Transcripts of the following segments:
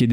Quai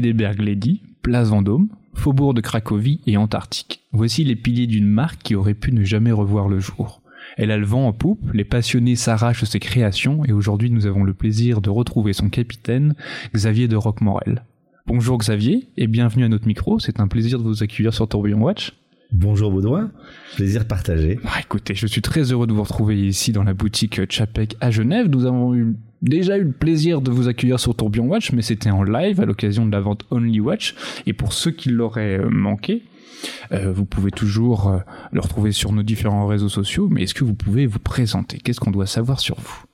des Lady, Place Vendôme, Faubourg de Cracovie et Antarctique. Voici les piliers d'une marque qui aurait pu ne jamais revoir le jour. Elle a le vent en poupe, les passionnés s'arrachent ses créations et aujourd'hui nous avons le plaisir de retrouver son capitaine, Xavier de Roquemorel. Bonjour Xavier et bienvenue à notre micro, c'est un plaisir de vous accueillir sur Tourbillon Watch. Bonjour Baudouin, plaisir partagé. Ah, écoutez, je suis très heureux de vous retrouver ici dans la boutique Chapek à Genève. Nous avons eu, déjà eu le plaisir de vous accueillir sur Tourbillon Watch, mais c'était en live à l'occasion de la vente Only Watch. Et pour ceux qui l'auraient euh, manqué, euh, vous pouvez toujours euh, le retrouver sur nos différents réseaux sociaux, mais est-ce que vous pouvez vous présenter? Qu'est-ce qu'on doit savoir sur vous?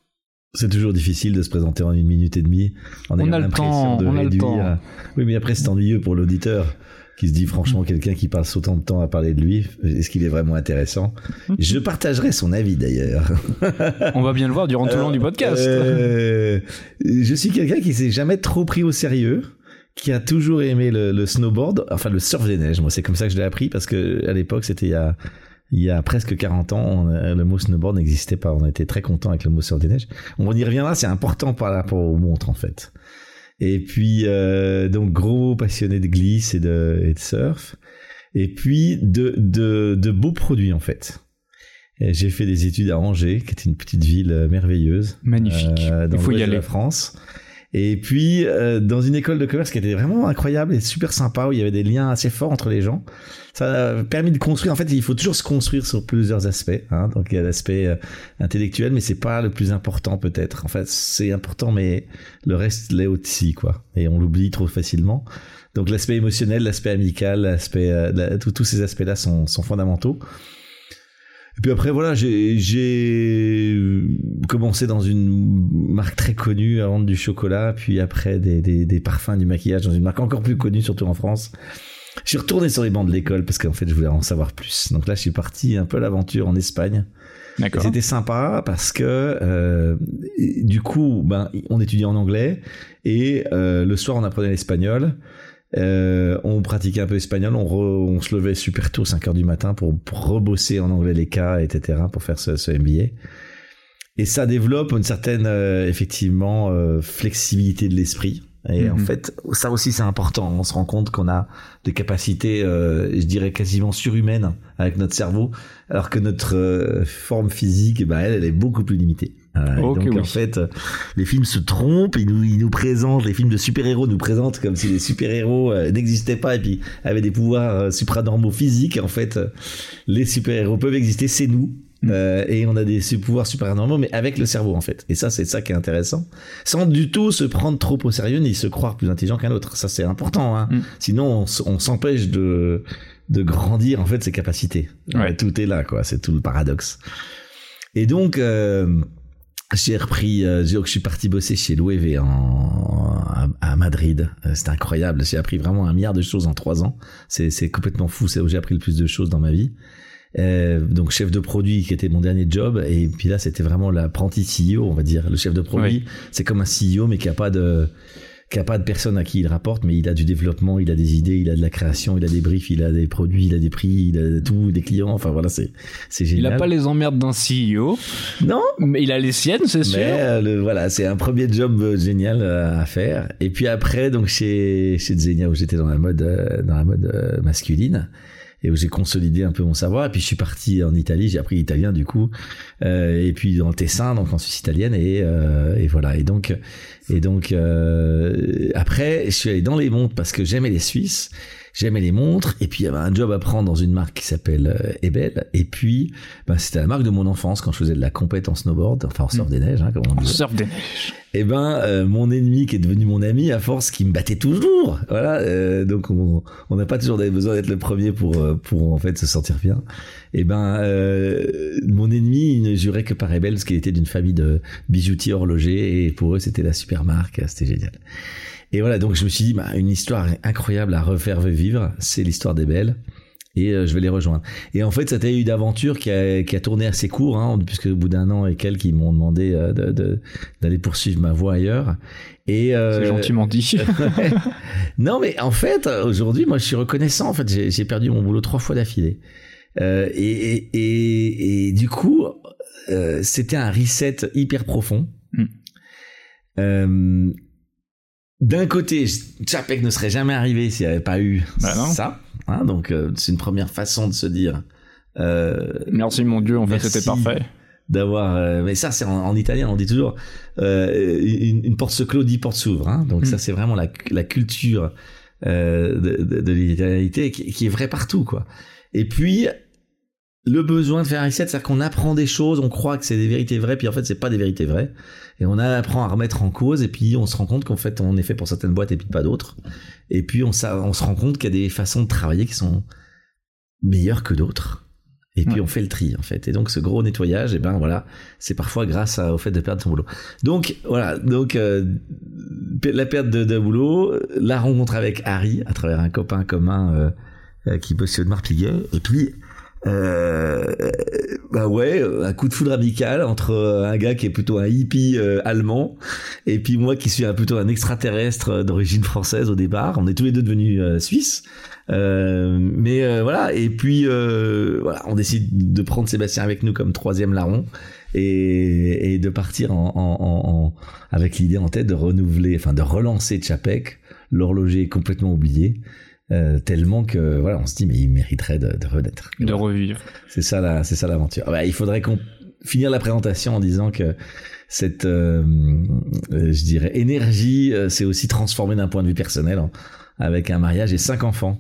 C'est toujours difficile de se présenter en une minute et demie en ayant l'impression de on réduire. Oui, mais après c'est ennuyeux pour l'auditeur qui se dit franchement quelqu'un qui passe autant de temps à parler de lui, est-ce qu'il est vraiment intéressant? Je partagerai son avis d'ailleurs. On va bien le voir durant tout le long du podcast. Euh, je suis quelqu'un qui s'est jamais trop pris au sérieux qui a toujours aimé le, snowboard, enfin le surf des neiges. Moi, c'est comme ça que je l'ai appris parce que à l'époque, c'était il y a il y a presque 40 ans, le mot snowboard n'existait pas. On était très content avec le mot surf des neiges. On y reviendra, c'est important par rapport aux montres en fait. Et puis euh, donc gros passionné de glisse et de, et de surf. Et puis de, de, de beaux produits en fait. J'ai fait des études à Angers, qui est une petite ville merveilleuse. Magnifique. Euh, dans Il faut y aller. la France. Et puis euh, dans une école de commerce qui était vraiment incroyable et super sympa où il y avait des liens assez forts entre les gens. Ça a permis de construire. En fait, il faut toujours se construire sur plusieurs aspects. Hein. Donc il y a l'aspect euh, intellectuel, mais c'est pas le plus important peut-être. En fait, c'est important, mais le reste l'est aussi quoi. Et on l'oublie trop facilement. Donc l'aspect émotionnel, l'aspect amical, l'aspect, euh, tous ces aspects-là sont, sont fondamentaux. Et puis après, voilà, j'ai commencé dans une marque très connue à vendre du chocolat, puis après des, des, des, parfums, du maquillage dans une marque encore plus connue, surtout en France. Je suis retourné sur les bancs de l'école parce qu'en fait, je voulais en savoir plus. Donc là, je suis parti un peu à l'aventure en Espagne. C'était sympa parce que euh, du coup, ben, on étudiait en anglais et euh, le soir, on apprenait l'espagnol. Euh, on pratiquait un peu espagnol, on, se levait super tôt, 5 heures du matin, pour, rebosser en anglais les cas, etc., pour faire ce, ce MBA. Et ça développe une certaine, euh, effectivement, euh, flexibilité de l'esprit. Et en mhm. fait, ça aussi c'est important. On se rend compte qu'on a des capacités, je dirais quasiment surhumaines avec notre cerveau, alors que notre forme physique, bah, elle, elle est beaucoup plus limitée. Euh, donc en fait, les films se trompent, ils nous, ils nous présentent, les films de super-héros nous présentent comme si les super-héros euh, n'existaient pas et puis avaient des pouvoirs euh, supranormaux physiques. En fait, les super-héros peuvent exister, c'est nous. Mm. et on a des pouvoirs supranormaux, mais avec le cerveau en fait. Et ça, c'est ça qui est intéressant. Sans du tout se prendre trop au sérieux ni se croire plus intelligent qu'un autre. Ça, c'est important. Hein. Mm. Sinon, on, s'empêche de de grandir en fait ses capacités. Ouais. Tout est là, quoi. C'est tout le paradoxe. Et donc. Euh, j'ai repris, euh, je suis parti bosser chez Loewe en, à, Madrid. Euh, c'était incroyable. J'ai appris vraiment un milliard de choses en trois ans. C'est, c'est complètement fou. C'est où j'ai appris le plus de choses dans ma vie. Euh, donc chef de produit qui était mon dernier job et puis là c'était vraiment l'apprenti CEO on va dire le chef de produit c'est comme un CEO mais qui a pas de qui a pas de personne à qui il rapporte, mais il a du développement, il a des idées, il a de la création, il a des briefs, il a des produits, il a des prix, il a tout, des clients. Enfin voilà, c'est c'est génial. Il a pas les emmerdes d'un CEO. Non, mais il a les siennes, c'est sûr. Mais euh, voilà, c'est un premier job euh, génial euh, à faire. Et puis après, donc chez chez Zenia où j'étais dans la mode dans la mode masculine et où j'ai consolidé un peu mon savoir. Et puis je suis parti en Italie, j'ai appris l'italien du coup, euh, et puis dans Tessin, donc en Suisse italienne, et, euh, et voilà. Et donc, et donc euh, après, je suis allé dans les montres parce que j'aimais les Suisses. J'aimais les montres. Et puis il y avait un job à prendre dans une marque qui s'appelle euh, Ebel. Et puis bah, c'était la marque de mon enfance quand je faisais de la compète en snowboard. Enfin en surf des neiges hein, comme on dit. surf des neiges et ben euh, mon ennemi qui est devenu mon ami à force qui me battait toujours. Voilà euh, donc on n'a pas toujours besoin d'être le premier pour pour en fait se sentir bien. Et ben mon ennemi il ne jurait que par Ebel parce qu'il était d'une famille de bijoutiers horlogers et pour eux c'était la super marque c'était génial. Et voilà, donc je me suis dit, bah, une histoire incroyable à refaire vivre, c'est l'histoire des belles. Et euh, je vais les rejoindre. Et en fait, ça a eu d'aventure qui a, qui a tourné assez court, hein, puisque au bout d'un an et quelques, ils m'ont demandé euh, de, d'aller poursuivre ma voie ailleurs. Et euh, c'est gentiment dit. non, mais en fait, aujourd'hui, moi, je suis reconnaissant. En fait, j'ai, perdu mon boulot trois fois d'affilée. Euh, et, et, et, du coup, c'était un reset hyper profond. Mm. d'un côté, Chapek ne serait jamais arrivé s'il n'y avait pas eu Bah non. Hein, donc euh, c'est une première façon de se dire. Euh, Merci mon Dieu, en fait, c'était parfait. d'avoir euh, mais ça c'est en, en italien on dit toujours une, une porte se clôt dix portes s'ouvrent hein. donc Mm. ça c'est vraiment la, la culture de, de, de l'italianité qui, qui est vraie partout quoi et puis le besoin de faire un reset c'est-à-dire qu'on apprend des choses on croit que c'est des vérités vraies puis en fait c'est pas des vérités vraies. Et on apprend à remettre en cause et puis on se rend compte qu'en fait on est fait pour certaines boîtes et puis pas d'autres. Et puis on, on se rend compte qu'il y a des façons de travailler qui sont meilleures que d'autres. Et puis Ouais. on fait le tri en fait. Et donc ce gros nettoyage et ben voilà c'est parfois grâce à- au fait de perdre son boulot. Donc voilà. Donc euh, la perte de, de boulot la rencontre avec Harry à travers un copain commun euh, euh, qui bosse chez Audemars Piguet et puis euh, bah ouais, un coup de foudre amical entre euh, un gars qui est plutôt un hippie euh, allemand et puis moi qui suis un, plutôt un extraterrestre euh, d'origine française au départ. On est tous les deux devenus euh, suisses. Euh, mais euh, voilà, et puis euh, voilà, on décide de prendre Sébastien avec nous comme troisième larron et, de partir en, en- en- avec l'idée en tête de renouveler, enfin de relancer Chapek, l'horloger complètement oublié, euh, tellement que voilà, on se dit mais il mériterait de, de renaître. De Voilà. revivre. C'est ça la, c'est ça l'aventure. Bah, il faudrait qu'on finir la présentation en disant que cette, euh, euh, je dirais, énergie euh, s'est aussi transformée d'un point de vue personnel hein, avec un mariage et cinq enfants.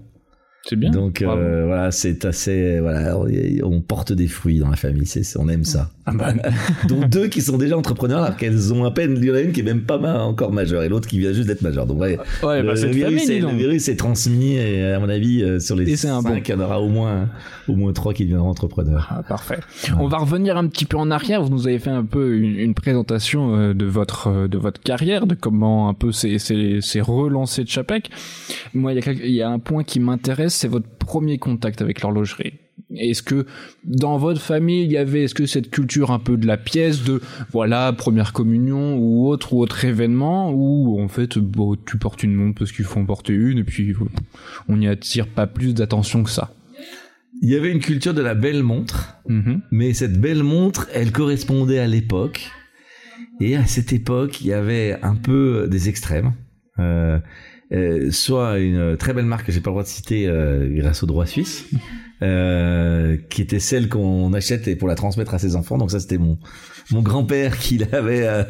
C'est bien. Donc euh, voilà, c'est assez, voilà, on, on porte des fruits dans la famille, c'est, on aime ça. Ah bah, Donc deux qui sont déjà entrepreneurs alors qu'elles ont à peine, il y en a une qui est même pas ma- encore majeure et l'autre qui vient juste d'être majeure. Donc ouais, ouais, le, bah, le virus famille, est, le virus est transmis et à mon avis euh, sur les Et cinq, il y en aura au moins, au moins trois qui deviendront entrepreneurs. Ah, parfait. On va revenir un petit peu en arrière. Vous nous avez fait un peu une, une présentation euh, de votre euh, de votre carrière, de comment un peu c'est c'est c'est relancé de Chapek. Moi, il y a il y a un point qui m'intéresse, c'est votre premier contact avec l'horlogerie? Est-ce que dans votre famille, il y avait est-ce que cette culture un peu de la pièce de voilà première communion ou autre ou autre événement où en fait bon, tu portes une montre parce qu'il faut en porter une et puis on n'y attire pas plus d'attention que ça? Il y avait une culture de la belle montre, Mhm. mais cette belle montre, elle correspondait à l'époque. Et à cette époque, il y avait un peu des extrêmes. Euh, euh, soit une très belle marque que j'ai pas le droit de citer euh, grâce au droit suisse, euh, qui était celle qu'on achète et pour la transmettre à ses enfants. Donc ça, c'était mon mon grand-père qui l'avait euh,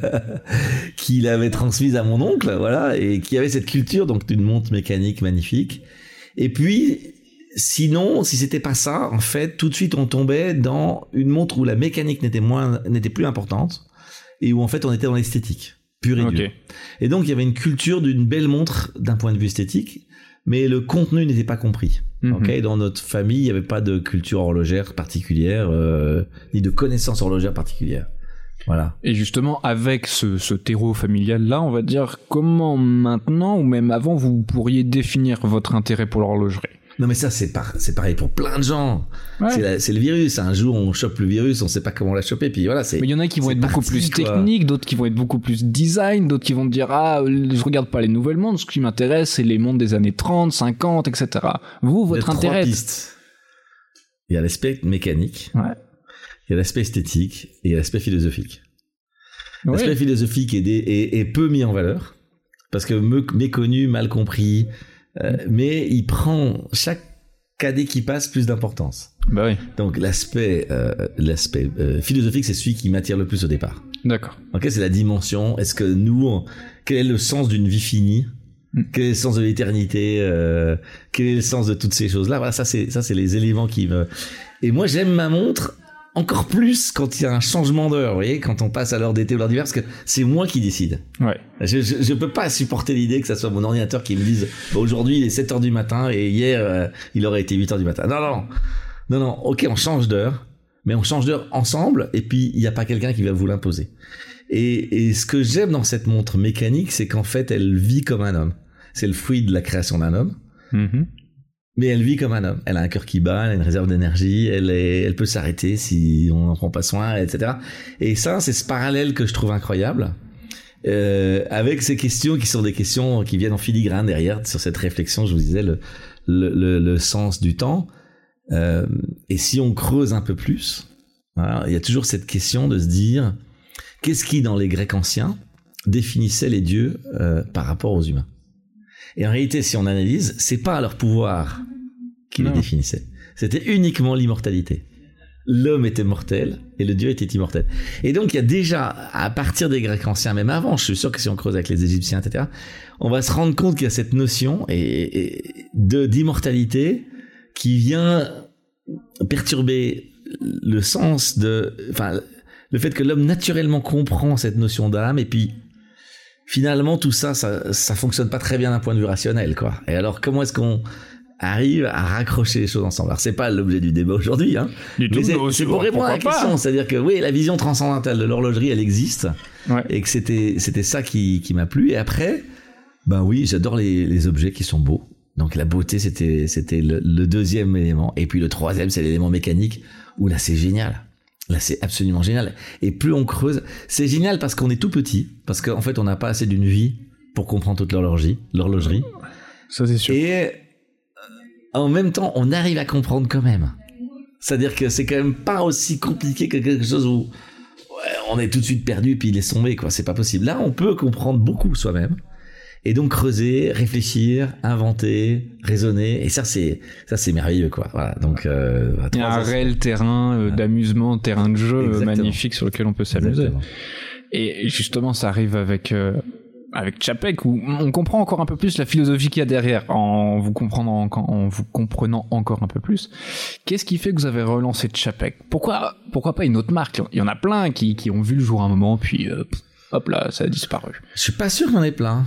qui l'avait transmise à mon oncle, voilà, et qui avait cette culture donc d'une montre mécanique magnifique. Et puis sinon, si c'était pas ça, en fait, tout de suite on tombait dans une montre où la mécanique n'était moins n'était plus importante et où en fait on était dans l'esthétique pure et dure. Ok. Et donc il y avait une culture d'une belle montre d'un point de vue esthétique, mais le contenu n'était pas compris. Mhm. Dans notre famille, il n'y avait pas de culture horlogère particulière, euh, ni de connaissances horlogères particulières. Voilà. Et justement, avec ce, ce terreau familial-là, on va dire, comment maintenant, ou même avant, vous pourriez définir votre intérêt pour l'horlogerie? Non mais ça c'est par- c'est pareil pour plein de gens. Ouais. C'est la- le virus. Un jour on chope le virus, on sait pas comment la choper, puis voilà c'est. Mais il y en a qui vont être beaucoup plus quoi. techniques, d'autres qui vont être beaucoup plus design, d'autres qui vont dire ah je regarde pas les nouvelles montres, ce qui m'intéresse c'est les montres des années 30, 50, etc. Vous, Il y a votre trois intérêt pistes. Il y a l'aspect mécanique, Ouais. il y a l'aspect esthétique et il y a l'aspect philosophique. Ouais. L'aspect philosophique est, est- est peu mis en valeur parce que méconnu, mal compris, euh, mais il prend chaque cadet qui passe plus d'importance. Bah oui, Donc l'aspect euh, l'aspect euh, philosophique, c'est celui qui m'attire le plus au départ. d'accord. Ok, c'est la dimension. Est-ce que nous, quel est le sens d'une vie finie? Hmm. Quel est le sens de l'éternité Quel est le sens de toutes ces choses-là? Voilà, ça c'est ça c'est les éléments qui me. Et moi, j'aime ma montre encore plus quand il y a un changement d'heure. Vous voyez, quand on passe à l'heure d'été ou l'heure d'hiver, parce que c'est moi qui décide. Ouais. Je, je, je peux pas supporter l'idée que ça soit mon ordinateur qui me dise Bah, aujourd'hui il est 7 heures du matin et hier euh, il aurait été 8 heures du matin. Non, non, non, non. Ok, on change d'heure, mais on change d'heure ensemble et puis il n'y a pas quelqu'un qui va vous l'imposer. Et, et ce que j'aime dans cette montre mécanique, c'est qu'en fait elle vit comme un homme. C'est le fruit de la création d'un homme. Mhm. Mais elle vit comme un homme. Elle a un cœur qui bat, elle a une réserve d'énergie, elle, elle peut s'arrêter si on n'en prend pas soin, etc. Et ça, c'est ce parallèle que je trouve incroyable. Euh, avec ces questions qui sont des questions qui viennent en filigrane derrière, sur cette réflexion, je vous disais, le, le, le, sens du temps. Euh, et si on creuse un peu plus, voilà, il y a toujours cette question de se dire, qu'est-ce qui, dans les Grecs anciens, définissait les dieux euh, par rapport aux humains? Et en réalité, si on analyse, c'est pas leur pouvoir qui les définissait. C'était uniquement l'immortalité. L'homme était mortel et le dieu était immortel. Et donc il y a déjà, à partir des Grecs anciens, même avant, je suis sûr que si on creuse avec les Égyptiens, etc., on va se rendre compte qu'il y a cette notion et, et de d'immortalité qui vient perturber le sens de, enfin, le fait que l'homme naturellement comprend cette notion d'âme et puis finalement tout ça, ça, ça fonctionne pas très bien d'un point de vue rationnel, quoi. Et alors comment est-ce qu'on arrive à raccrocher les choses ensemble? Alors c'est pas l'objet du débat aujourd'hui, hein. Du Mais c'est- c'est pour répondre à la question, c'est-à-dire que oui, la vision transcendantale de l'horlogerie, elle existe, Ouais. et que c'était c'était ça qui, qui m'a plu. Et après, ben oui, j'adore les, les objets qui sont beaux. Donc la beauté, c'était c'était le, le deuxième élément, et puis le troisième, c'est l'élément mécanique. Où là, c'est génial. Là, c'est absolument génial. Et plus on creuse, c'est génial parce qu'on est tout petit, parce qu'en fait, on n'a pas assez d'une vie pour comprendre toute l'horlogerie, l'horlogerie. Ça c'est sûr. Et euh, en même temps, on arrive à comprendre quand même. C'est-à-dire que c'est quand même pas aussi compliqué que quelque chose où on est tout de suite perdu puis il est tombé quoi. C'est pas possible. Là, on peut comprendre beaucoup soi-même et donc creuser, réfléchir, inventer, raisonner. Et ça, c'est ça, c'est merveilleux quoi. Voilà. Donc euh, Il y a un réel terrain euh, d'amusement, terrain de jeu euh, Exactement. magnifique sur lequel on peut s'amuser. Et justement, ça arrive avec euh, avec Chapek où on comprend encore un peu plus la philosophie qu'il y a derrière en vous comprenant en, en vous comprenant encore un peu plus. Qu'est-ce qui fait que vous avez relancé Chapek? Pourquoi pourquoi pas une autre marque? Il y en a plein qui, qui ont vu le jour à un moment puis euh, hop là, ça a disparu. Je suis pas sûr qu'il y en ait plein.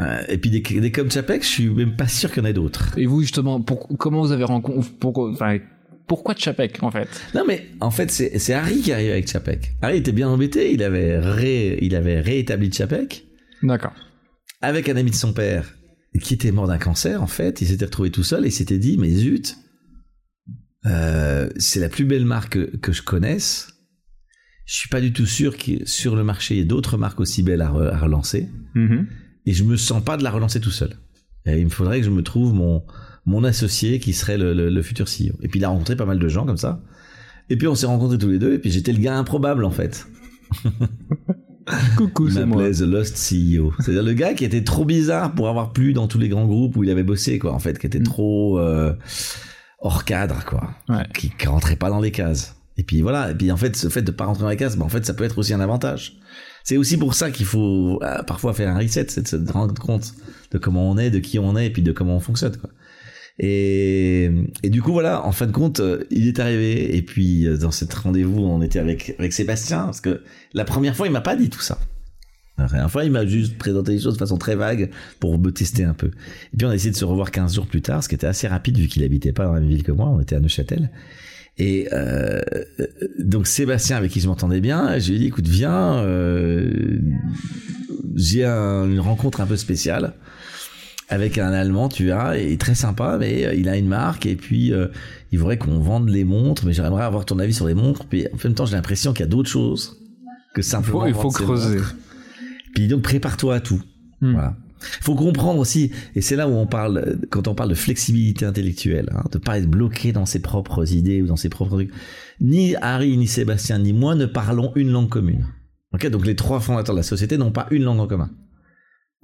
Euh, et puis des, des comme Chapek, je suis même pas sûr qu'il y en ait d'autres. Et vous justement, pour, comment vous avez rencontré pour, enfin, pourquoi Chapek en fait? Non mais en fait c'est Harry qui arrive avec Chapek. Harry était bien embêté, il avait ré, il avait réétabli Chapek D'accord. avec un ami de son père qui était mort d'un cancer en fait. Il s'était retrouvé tout seul et s'était dit mais zut, euh, c'est la plus belle marque que, que je connaisse. Je suis pas du tout sûr que sur le marché il y ait d'autres marques aussi belles à, re- à relancer Mhm. Et je me sens pas de la relancer tout seul. Et il me faudrait que je me trouve mon mon associé qui serait le, le- le futur CEO. Et puis il a rencontré pas mal de gens comme ça. Et puis on s'est rencontrés tous les deux et puis j'étais le gars improbable en fait. Coucou, c'est moi. The Lost CEO. C'est-à-dire le gars qui était trop bizarre pour avoir plu dans tous les grands groupes où il avait bossé, quoi, en fait, qui était Mm. trop euh, hors cadre, quoi. Ouais. Qui, qui rentrait pas dans les cases. Et puis voilà. Et puis en fait, ce fait de pas rentrer dans les cases, ben, en fait, ça peut être aussi un avantage. C'est aussi pour ça qu'il faut euh, parfois faire un reset, c'est de se rendre compte de comment on est, de qui on est, et puis de comment on fonctionne, quoi. Et, du coup, voilà, en fin de compte, euh, il est arrivé, et puis euh, dans cet rendez-vous, on était avec, avec Sébastien, parce que la première fois, il m'a pas dit tout ça. La première fois, il m'a juste présenté les choses de façon très vague pour me tester un peu. Et puis on a essayé de se revoir 15 jours plus tard, ce qui était assez rapide vu qu'il habitait pas dans la même ville que moi, on était à Neuchâtel. Et euh, donc Sébastien, avec qui je m'entendais bien, je lui ai dit, écoute, viens, euh, j'ai un- une rencontre un peu spéciale avec un Allemand, tu verras, et très sympa, mais euh, il a une marque, et puis euh, il voudrait qu'on vende les montres, mais j'aimerais avoir ton avis sur les montres, puis en même temps j'ai l'impression qu'il y a d'autres choses que Il simplement faut, il faut vendre ces creuser. montres. Puis donc prépare-toi à tout. Hmm. Voilà. Faut comprendre aussi, et c'est là où on parle, quand on parle de flexibilité intellectuelle, hein, de pas être bloqué dans ses propres idées ou dans ses propres trucs. Ni Harry, ni Sébastien, ni moi ne parlons une langue commune. Ok, donc les trois fondateurs de la société n'ont pas une langue en commun.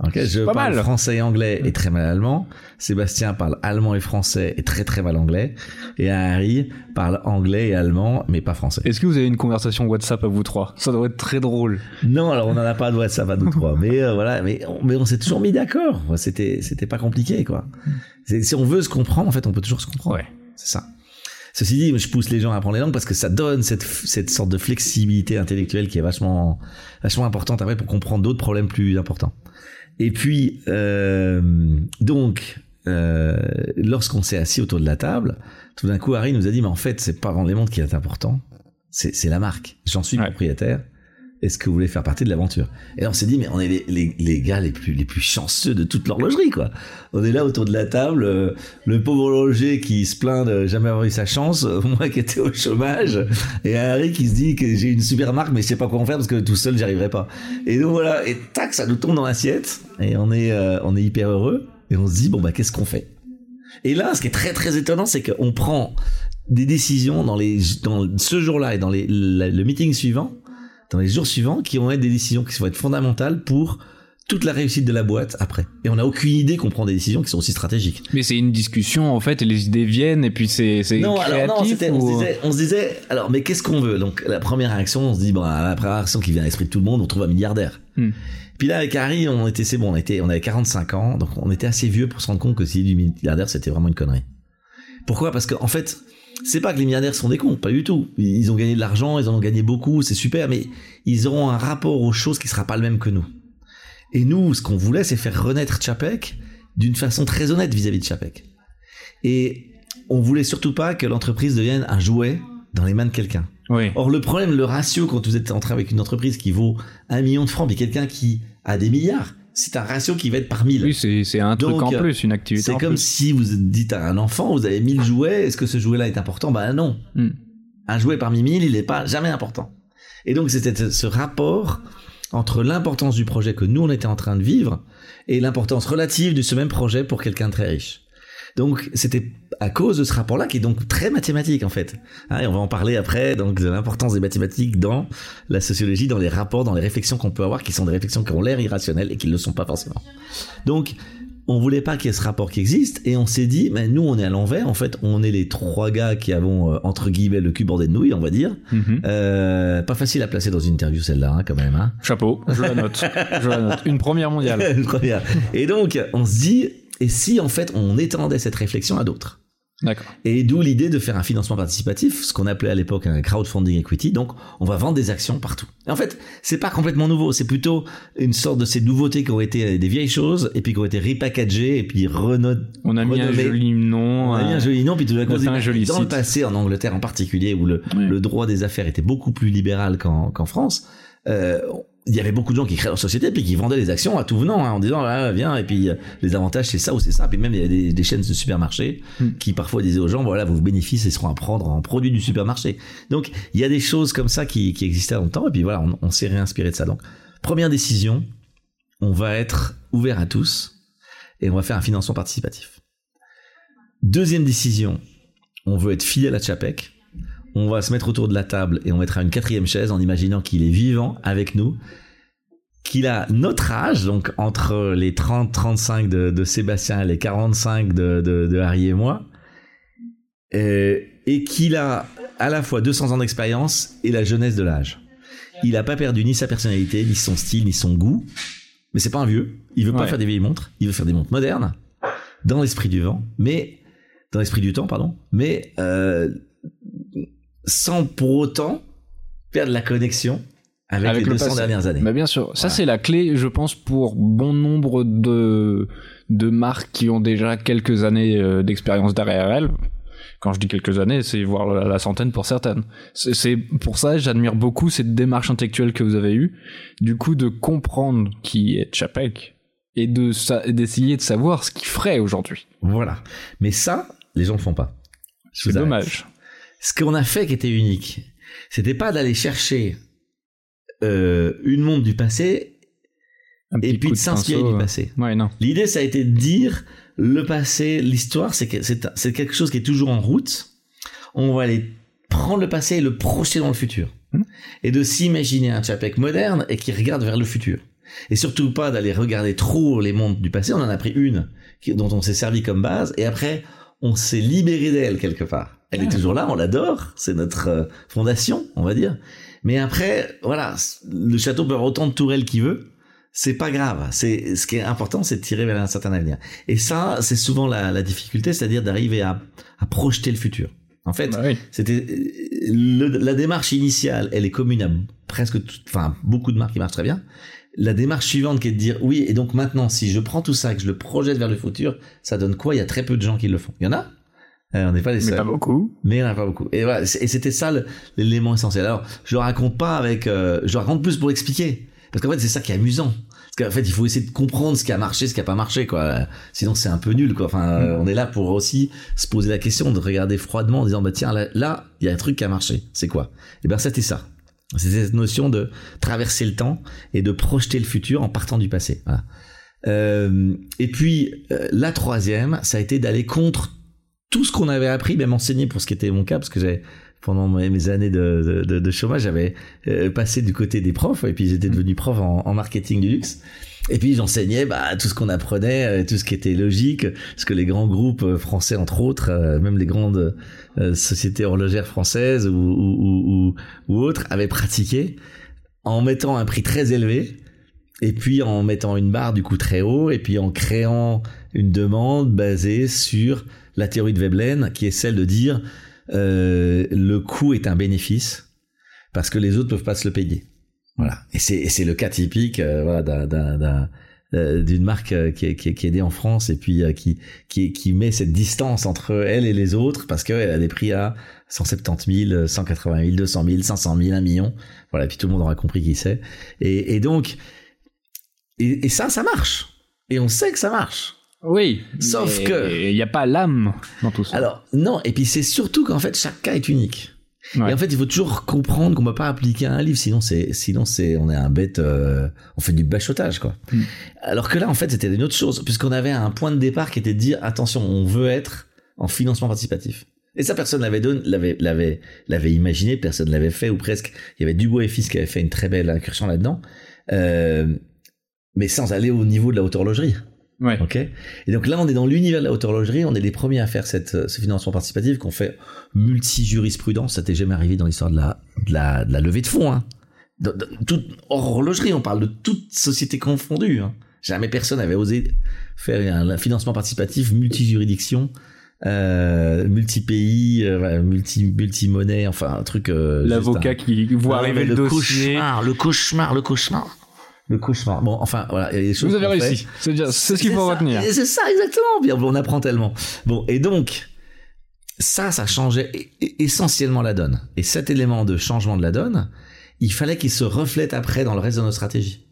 Ok, je pas parle mal. français et anglais et très mal allemand. Sébastien parle allemand et français et très très mal anglais. Et Harry parle anglais et allemand mais pas français. Est-ce que vous avez une conversation WhatsApp à vous trois? Ça doit être très drôle. Non, alors on n'en a pas de WhatsApp à nous trois, mais euh, voilà, mais on, mais on s'est toujours mis d'accord. C'était c'était pas compliqué quoi. Si on veut se comprendre, en fait, on peut toujours se comprendre. Ouais. C'est ça. Ceci dit, je pousse les gens à apprendre les langues parce que ça donne cette cette sorte de flexibilité intellectuelle qui est vachement vachement importante après pour comprendre d'autres problèmes plus importants. Et puis euh, donc euh, lorsqu'on s'est assis autour de la table, tout d'un coup Harry nous a dit mais en fait c'est pas vendre les montres qui est important, c'est c'est la marque. J'en suis Ouais. propriétaire. Est-ce que vous voulez faire partie de l'aventure? Et on s'est dit, mais on est les, les, les gars les plus, les plus chanceux de toute l'horlogerie, quoi. On est là autour de la table, euh, le pauvre horloger qui se plaint de jamais avoir eu sa chance, moi qui étais au chômage, et Harry qui se dit que j'ai une super marque, mais je sais pas quoi en faire parce que tout seul, j'y arriverai pas. Et donc voilà, et tac, ça nous tombe dans l'assiette, et on est, euh, on est hyper heureux, et on se dit, bon, bah, qu'est-ce qu'on fait? Et là, ce qui est très très étonnant, c'est qu'on prend des décisions dans les dans ce jour-là et dans les, le meeting suivant dans les jours suivants qui vont être des décisions qui vont être fondamentales pour toute la réussite de la boîte après. Et on n'a aucune idée qu'on prend des décisions qui sont aussi stratégiques. Mais c'est une discussion en fait, et les idées viennent et puis c'est Non, alors non, on, se disait, on se disait, alors mais qu'est-ce qu'on veut? Donc la première réaction, on se dit, bon, la première réaction qui vient à l'esprit de tout le monde, on trouve un milliardaire. Hmm. Puis là avec Harry, on était, c'est bon, on était, on avait 45 ans, donc on était assez vieux pour se rendre compte que si du milliardaire, c'était vraiment une connerie. Pourquoi? Parce qu'en fait, c'est pas que les milliardaires sont des cons, pas du tout. Ils ont gagné de l'argent, ils en ont gagné beaucoup, c'est super, mais ils auront un rapport aux choses qui sera pas le même que nous. Et nous, ce qu'on voulait, c'est faire renaître Chapek d'une façon très honnête vis-à-vis de Chapek. Et on voulait surtout pas que l'entreprise devienne un jouet dans les mains de quelqu'un. Oui. Or, le problème, le ratio, quand vous êtes entré avec une entreprise qui vaut un million de francs, puis quelqu'un qui a des milliards, c'est un ratio qui va être par mille. Oui, c'est c'est un truc Donc, en plus, une activité. C'est comme plus. si vous dites à un enfant, vous avez 1000 jouets, est-ce que ce jouet-là est important? Ben non. Hmm. Un jouet parmi 1000, il n'est pas jamais important. Et donc c'était ce rapport entre l'importance du projet que nous on était en train de vivre et l'importance relative de ce même projet pour quelqu'un de très riche. Donc c'était à cause de ce rapport-là qui est donc très mathématique en fait. Hein, et on va en parler après donc de l'importance des mathématiques dans la sociologie, dans les rapports, dans les réflexions qu'on peut avoir, qui sont des réflexions qui ont l'air irrationnelles et qui ne le sont pas forcément. Donc on voulait pas qu'il y ait ce rapport qui existe et on s'est dit mais nous on est à l'envers en fait on est les trois gars qui avons euh, entre guillemets le cul bordé de nouilles on va dire Mhm. euh, pas facile à placer dans une interview celle-là hein, quand même hein. Chapeau, je la note. je la note. Une première mondiale. Une première. et donc on se dit et si en fait on étendait cette réflexion à d'autres D'accord. et d'où l'idée de faire un financement participatif, ce qu'on appelait à l'époque un crowdfunding equity. Donc, on va vendre des actions partout. Et en fait, c'est pas complètement nouveau. C'est plutôt une sorte de ces nouveautés qui ont été des vieilles choses et puis qui ont été repackagées et puis reno- On a mis un joli nom. on a mis euh, un joli nom. Puis tout d'un coup, dans le passé, en Angleterre en particulier, où le, Oui. le droit des affaires était beaucoup plus libéral qu'en qu'en France, euh, il y avait beaucoup de gens qui créaient leur société puis qui vendaient des actions à tout venant hein, en disant ah, viens et puis euh, les avantages c'est ça ou c'est ça. Puis même il y a des, des chaînes de supermarchés Hmm. qui parfois disaient aux gens voilà vos bénéfices ils seront à prendre en produits du supermarché. Donc il y a des choses comme ça qui, qui existaient longtemps et puis voilà on, on s'est réinspiré de ça. Donc première décision on va être ouvert à tous et on va faire un financement participatif. Deuxième décision on veut être fidèle à Chapek on va se mettre autour de la table et on mettra une quatrième chaise en imaginant qu'il est vivant avec nous, qu'il a notre âge, donc entre les 30-35 de, de Sébastien et les 45 de, de, de Harry et moi, euh, et qu'il a à la fois 200 ans d'expérience et la jeunesse de l'âge. Il n'a pas perdu ni sa personnalité, ni son style, ni son goût, mais c'est pas un vieux. Il veut pas Ouais. faire des vieilles montres, il veut faire des montres modernes, dans l'esprit du vent, mais dans l'esprit du temps, pardon, mais euh, sans pour autant perdre la connexion avec, Avec les le 200 passé. dernières années. Bah bien sûr, ça Voilà. c'est la clé, je pense, pour bon nombre de de marques qui ont déjà quelques années euh, d'expérience derrière elles. Quand je dis quelques années, c'est voire la, la centaine pour certaines. C'est pour ça j'admire beaucoup cette démarche intellectuelle que vous avez eue, du coup de comprendre qui est Chapek et de sa- d'essayer de savoir ce qu'il ferait aujourd'hui. Voilà. Mais ça, les gens ne font pas. C'est dommage. Ce qu'on a fait qui était unique, c'était pas d'aller chercher euh, une montre du passé Un et puis de s'inspirer du euh. passé. Ouais, non. L'idée, ça a été de dire le passé, l'histoire, c'est que- quelque chose qui est toujours en route. On va aller prendre le passé et le projeter dans le futur. Hmm. Et de s'imaginer un Chapek moderne et qui regarde vers le futur. Et surtout pas d'aller regarder trop les montres du passé. On en a pris une dont on s'est servi comme base et après on s'est libéré d'elle quelque part. Elle est toujours là, on l'adore, c'est notre euh, fondation, on va dire. Mais après, voilà, le château peut avoir autant de tourelles qu'il veut c'est pas grave. C'est ce qui est important, c'est de tirer vers un certain avenir. Et ça, c'est souvent la, la difficulté, c'est-à-dire d'arriver à, à projeter le futur. En fait, Bah oui. c'était la démarche initiale, elle est commune à presque, tout- enfin beaucoup de marques qui marchent très bien. La démarche suivante qui est de dire oui, et donc maintenant, si je prends tout ça et que je le projette vers le futur, ça donne quoi? Il y a très peu de gens qui le font. Il y en a. Euh, on n'est pas les Mais seuls. pas beaucoup. Mais il n'y en a pas beaucoup. Et voilà, et c'était ça l'élément essentiel. Alors, je le raconte pas avec, euh, je le raconte plus pour expliquer. Parce qu'en fait, c'est ça qui est amusant. Parce qu'en fait, il faut essayer de comprendre ce qui a marché, ce qui a pas marché, quoi. Sinon, c'est un peu nul, quoi. Enfin, euh, on est là pour aussi se poser la question, de regarder froidement en disant, bah tiens, là, il y a un truc qui a marché. C'est quoi? Et ben, c'était ça. C'est cette notion de traverser le temps et de projeter le futur en partant du passé. Voilà. Euh, et puis, la troisième, ça a été d'aller contre tout ce qu'on avait appris, même enseigné pour ce qui était mon cas, parce que j'avais pendant mes, années de, de, chômage, j'avais euh, passé du côté des profs et puis j'étais devenu prof en, en marketing du luxe. Et puis j'enseignais bah, tout ce qu'on apprenait, euh, tout ce qui était logique, ce que les grands groupes euh, français, entre autres, même les grandes sociétés horlogères françaises ou, ou, ou, ou, autres, avaient pratiqué en mettant un prix très élevé et puis en mettant une barre du coup très haut et puis en créant une demande basée sur la théorie de Veblen qui est celle de dire euh, le coût est un bénéfice parce que les autres peuvent pas se le payer. Voilà. Et c'est le cas typique euh, euh, d'une marque qui est, qui, est, qui est née en France et puis qui, qui, qui met cette distance entre elle et les autres parce qu'elle a des prix à 170 000, 180 000, 200 000, 500 000, 1 million. Voilà, et puis tout le monde aura compris qui c'est. Et, et donc, et ça, ça marche. Et on sait que ça marche. Oui. Sauf que. Il n'y a pas l'âme dans tout ça. Alors, non, et puis c'est surtout qu'en fait, chaque cas est unique. Ouais. Et en fait, il faut toujours comprendre qu'on ne peut pas appliquer un livre, sinon c'est, sinon c'est, on est un bête, euh, on fait du bachotage, quoi. Mm. Alors que là, en fait, c'était une autre chose, puisqu'on avait un point de départ qui était de dire, attention, on veut être en financement participatif. Et ça, personne l'avait donné, l'avait, l'avait, l'avait imaginé, personne l'avait fait, ou presque. Il y avait Dubois et Fils qui avait fait une très belle incursion là-dedans. Euh, mais sans aller au niveau de la haute horlogerie. Ouais. Ok. Et donc là, on est dans l'univers de la haute horlogerie. On est les premiers à faire cette, ce financement participatif qu'on fait multi-jurisprudence. Ça t'est jamais arrivé dans l'histoire de la, de la, de la levée de fonds. Hein. De, de, toute horlogerie, on parle de toute société confondue. Hein. Jamais personne n'avait osé faire un, un financement participatif multi-juridiction. Euh, multi-pays, euh, multi multi-monnaie, enfin un truc. Euh, L'avocat un... qui voit arriver ah, le, le dossier. Cauchemar, le cauchemar, le cauchemar le cauchemar. Bon, enfin, voilà. Il y a des choses Vous avez réussi. C'est ce qu'il faut ça. retenir. C'est ça, exactement. On apprend tellement. Bon, et donc, ça, ça changeait essentiellement la donne. Et cet élément de changement de la donne, il fallait qu'il se reflète après dans le reste de notre stratégie.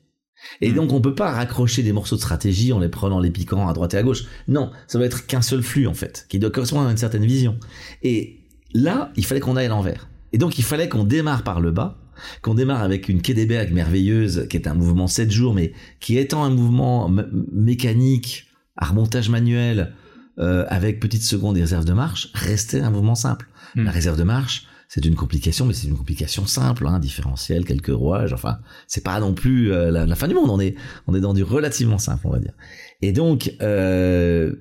Et mmh. donc, on peut pas raccrocher des morceaux de stratégie en les prenant, les piquant à droite et à gauche. Non, ça doit être qu'un seul flux, en fait, qui doit correspondre à une certaine vision. Et là, il fallait qu'on aille à l'envers. Et donc, il fallait qu'on démarre par le bas, qu'on démarre avec une Kedeberg merveilleuse, qui est un mouvement 7 jours, mais qui étant un mouvement mécanique, à remontage manuel, euh, avec petite seconde et réserve de marche, restait un mouvement simple. Mmh. La réserve de marche, c'est une complication, mais c'est une complication simple, hein, différentiel, quelques rouages, enfin, c'est pas non plus euh, la, la, fin du monde, on est, on est dans du relativement simple, on va dire. Et donc, euh,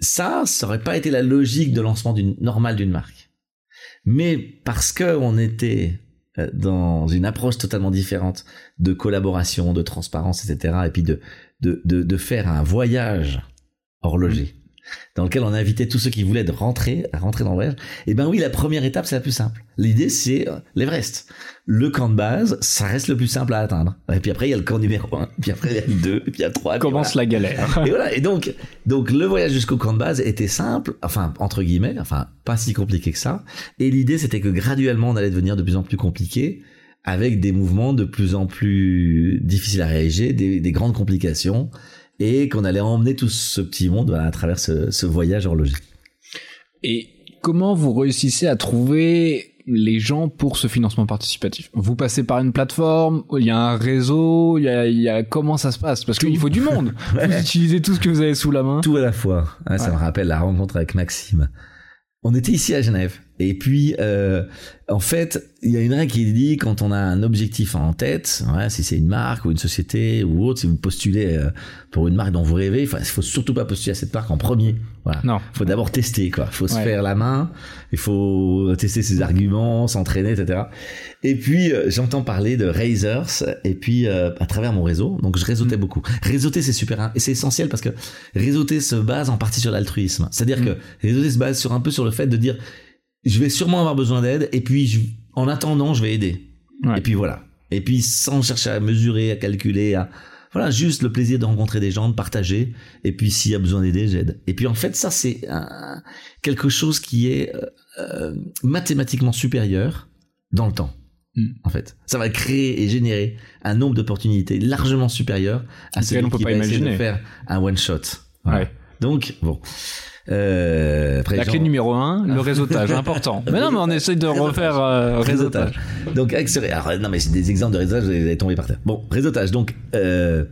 ça, ça aurait pas été la logique de lancement d'une normale d'une marque. Mais parce que on était dans une approche totalement différente de collaboration, de transparence, etc. Et puis de, de, de, de faire un voyage horloger dans lequel on invitait tous ceux qui voulaient de rentrer, à rentrer dans le voyage. Et ben oui, la première étape, c'est la plus simple. L'idée, c'est l'Everest. Le camp de base, ça reste le plus simple à atteindre. Et puis après, il y a le camp numéro 1, puis après, il y a le 2, et puis il y a le 3. Commence voilà. la galère. et voilà. Et donc, donc, le voyage jusqu'au camp de base était simple, enfin, entre guillemets, enfin, pas si compliqué que ça. Et l'idée, c'était que graduellement, on allait devenir de plus en plus compliqué avec des mouvements de plus en plus difficiles à réagir, des, des grandes complications et qu'on allait emmener tout ce petit monde à travers ce, ce voyage horloger. Et comment vous réussissez à trouver les gens pour ce financement participatif? Vous passez par une plateforme, il y a un réseau, il y a, il y a comment ça se passe? Parce qu'il faut du monde. ouais. Vous utilisez tout ce que vous avez sous la main. Tout à la fois. Ça me rappelle la rencontre avec Maxime. On était ici à Genève. Et puis, euh, en fait, il y a une règle qui dit quand on a un objectif en tête, ouais, si c'est une marque ou une société ou autre, si vous postulez euh, pour une marque dont vous rêvez, il faut surtout pas postuler à cette marque en premier. Voilà. Non. faut d'abord tester, quoi. faut se faire la main, il faut tester ses arguments, s'entraîner, etc. Et puis, euh, j'entends parler de Razors, et puis euh, à travers mon réseau, donc je réseautais mmh. beaucoup. Réseauter, c'est super, et c'est essentiel parce que réseauter se base en partie sur l'altruisme. C'est-à-dire mmh. que réseauter se base sur un peu sur le fait de dire je vais sûrement avoir besoin d'aide et puis je, en attendant je vais aider ouais. et puis voilà et puis sans chercher à mesurer à calculer à voilà juste le plaisir de rencontrer des gens de partager et puis s'il y a besoin d'aider j'aide et puis en fait ça c'est quelque chose qui est euh, mathématiquement supérieur dans le temps mm. en fait ça va créer et générer un nombre d'opportunités largement supérieur à celui qui va essayer de faire un one shot voilà. ouais. donc bon euh, la clé numéro un, le réseautage, important. mais non, mais on essaye de refaire euh, réseautage. réseautage. Donc, alors, non, mais c'est des exemples de réseautage, vous allez tomber par terre. Bon, réseautage. Donc, euh,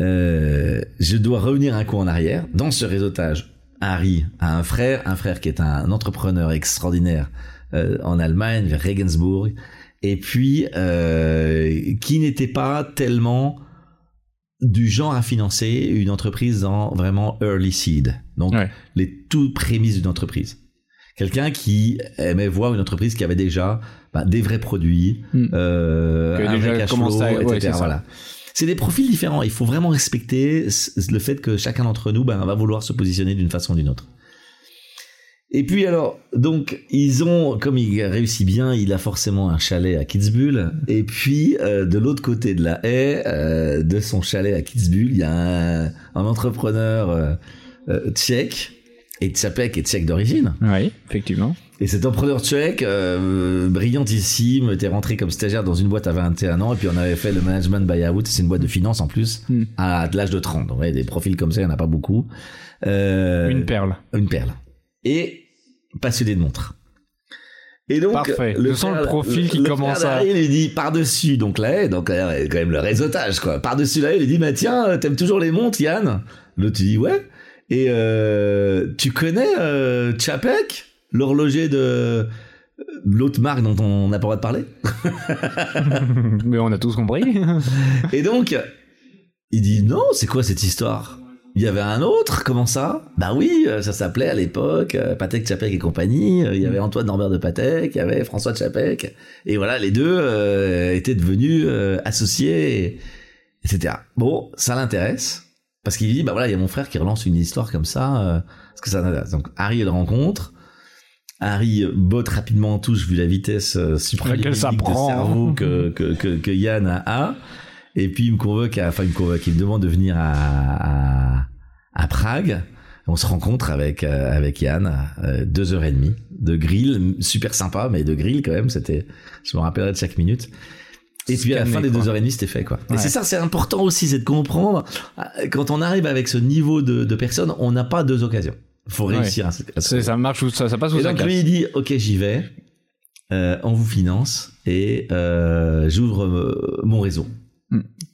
euh, je dois revenir un coup en arrière. Dans ce réseautage, Harry a un frère, un frère qui est un entrepreneur extraordinaire euh, en Allemagne, vers Regensburg, et puis euh, qui n'était pas tellement du genre à financer une entreprise dans vraiment early seed, donc Ouais. les toutes prémices d'une entreprise. Quelqu'un qui aimait voir une entreprise qui avait déjà bah, des vrais produits, Mm. euh, un déjà vrai cash commencé flow, à- etc. voilà. C'est des profils différents. Il faut vraiment respecter le fait que chacun d'entre nous ben, va vouloir se positionner d'une façon ou d'une autre. Et puis alors, donc ils ont, comme il réussit bien, il a forcément un chalet à Kitzbühel. Et puis euh, de l'autre côté de la haie, euh, de son chalet à Kitzbühel, il y a un, un entrepreneur euh, euh, tchèque. Et Tchapek est tchèque d'origine. Oui, effectivement. Et cet entrepreneur tchèque, euh, brillantissime, était rentré comme stagiaire dans une boîte à 21 ans, et puis on avait fait le management buyout, c'est une boîte de finance en plus, Hmm. à l'âge de 30. Donc, ouais, des profils comme ça, il n'y en a pas beaucoup. Euh, Une perle. une perle. Et passionné de montres. Et donc, Parfait. Je sens le profil qui le commence à- lui dit par-dessus, donc là, donc là, quand même le réseautage, quoi. Par-dessus là, il lui dit, bah tiens, t'aimes toujours les montres, Yann? L'autre, tu dis, ouais. Et euh, tu connais euh, Chapek, l'horloger de l'autre marque dont on n'a pas le droit de parler? Mais on a tous compris. Et donc, il dit non, c'est quoi cette histoire? Il y avait un autre, comment ça? Bah oui, euh, ça s'appelait à l'époque euh, Patek Chapek et compagnie. Euh, Il y avait Antoine Norbert de Patek, il y avait François Chapek. Et voilà, les deux euh, étaient devenus euh, associés, et- etc. Bon, ça l'intéresse. Parce qu'il dit, bah voilà, il y a mon frère qui relance une histoire comme ça. euh, parce que ça l'intéresse. Donc Harry le rencontre. Harry botte rapidement en touche vu la vitesse euh, supralimitique de cerveau que, que, que, que Yann a. Et puis il me convoque, à, enfin il me convoque, il me demande de venir à, à, à Prague. On se rencontre avec euh, avec Yann, euh, deux heures et demie de grill, super sympa, mais de grill quand même. C'était, je me rappellerai de chaque minute. Et puis à la fin des quoi. deux heures et demie, c'était fait quoi. Et c'est ça, c'est important aussi, c'est de comprendre euh, quand on arrive avec ce niveau de, de personnes, on n'a pas deux occasions. Faut Ouais. réussir à, ça marche ou ça, ça passe ou et ça donc lui il dit ok j'y vais, euh, on vous finance et euh, j'ouvre euh, mon réseau.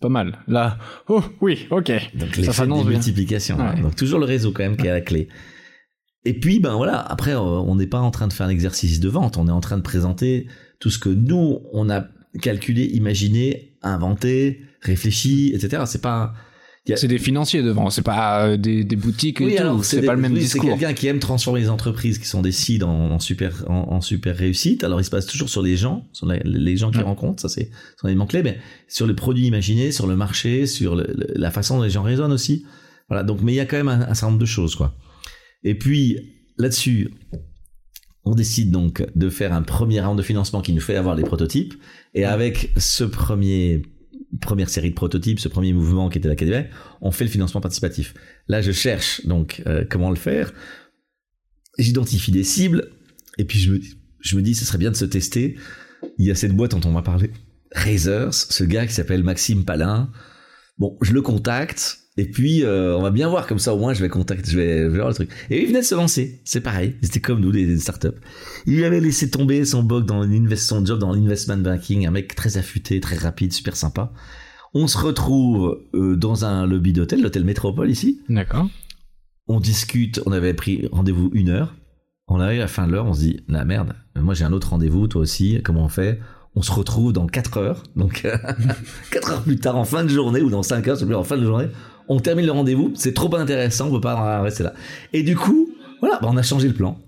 Pas mal. Là, oh oui, ok. Donc Ça des bien. multiplications. hein. Donc toujours le réseau quand même qui est à la clé. Et puis ben voilà, après euh, on n'est pas en train de faire un exercice de vente, on est en train de présenter tout ce que nous on a calculé, imaginé, inventé, réfléchi, etc. C'est pas a- C'est des financiers devant, c'est pas euh, des, des boutiques et tout. C'est des- pas le même oui, C'est discours. quelqu'un qui aime transformer les entreprises qui sont des seeds en, en super en, en super réussite. Alors il se passe toujours sur les gens, sur la- les gens qu'il Ouais. rencontre, ça c'est son élément clé, mais sur le produit imaginé, sur le marché, sur le- la façon dont les gens raisonnent aussi. Voilà. Donc mais il y a quand même un, un certain nombre de choses quoi. Et puis là-dessus, on décide donc de faire un premier round de financement qui nous fait avoir les prototypes. Et avec ce premier première série de prototypes, ce premier mouvement qui était l'Académie, on fait le financement participatif. Là, je cherche donc euh, comment le faire. J'identifie des cibles et puis je me, je me dis, ce serait bien de se tester. Il y a cette boîte dont on m'a parlé, Razers, ce gars qui s'appelle Maxime Palin. Bon, je le contacte et puis euh, on va bien voir comme ça au moins je vais contacter, je vais, je vais voir le truc. Et il venait de se lancer, c'est pareil, c'était comme nous les, les startups. Il avait laissé tomber son bug dans son job dans l'investment banking, un mec très affûté, très rapide, super sympa. On se retrouve euh, dans un lobby d'hôtel, l'hôtel Métropole ici. D'accord. On discute, on avait pris rendez-vous une heure. On arrive à la fin de l'heure, on se dit, la merde, moi j'ai un autre rendez-vous, toi aussi, comment on fait? On se retrouve dans 4 heures, donc 4 heures plus tard, en fin de journée, ou dans 5 heures, en fin de journée, on termine le rendez-vous, c'est trop intéressant, on peut pas rester là. Et du coup, voilà, bah, on a changé le plan.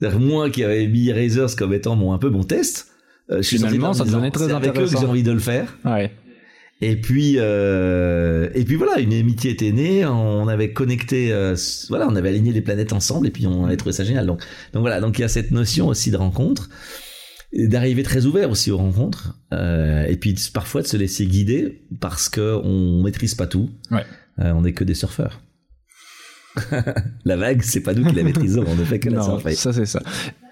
C'est-à-dire, moi qui avais mis Razors comme étant mon, un peu mon test, euh, je suis Finalement, ça devenait très intéressant. j'ai envie de le faire. Ouais. Et puis, euh, et puis voilà, une amitié était née. On avait connecté, euh, voilà, on avait aligné les planètes ensemble, et puis on avait trouvé ça génial. Donc, donc voilà, donc il y a cette notion aussi de rencontre, d'arriver très ouvert aussi aux rencontres, euh, et puis parfois de se laisser guider parce que on maîtrise pas tout. Ouais. Euh, on n'est que des surfeurs. la vague, c'est pas nous qui la maîtrisons, on ne fait que la surfer. ça c'est ça.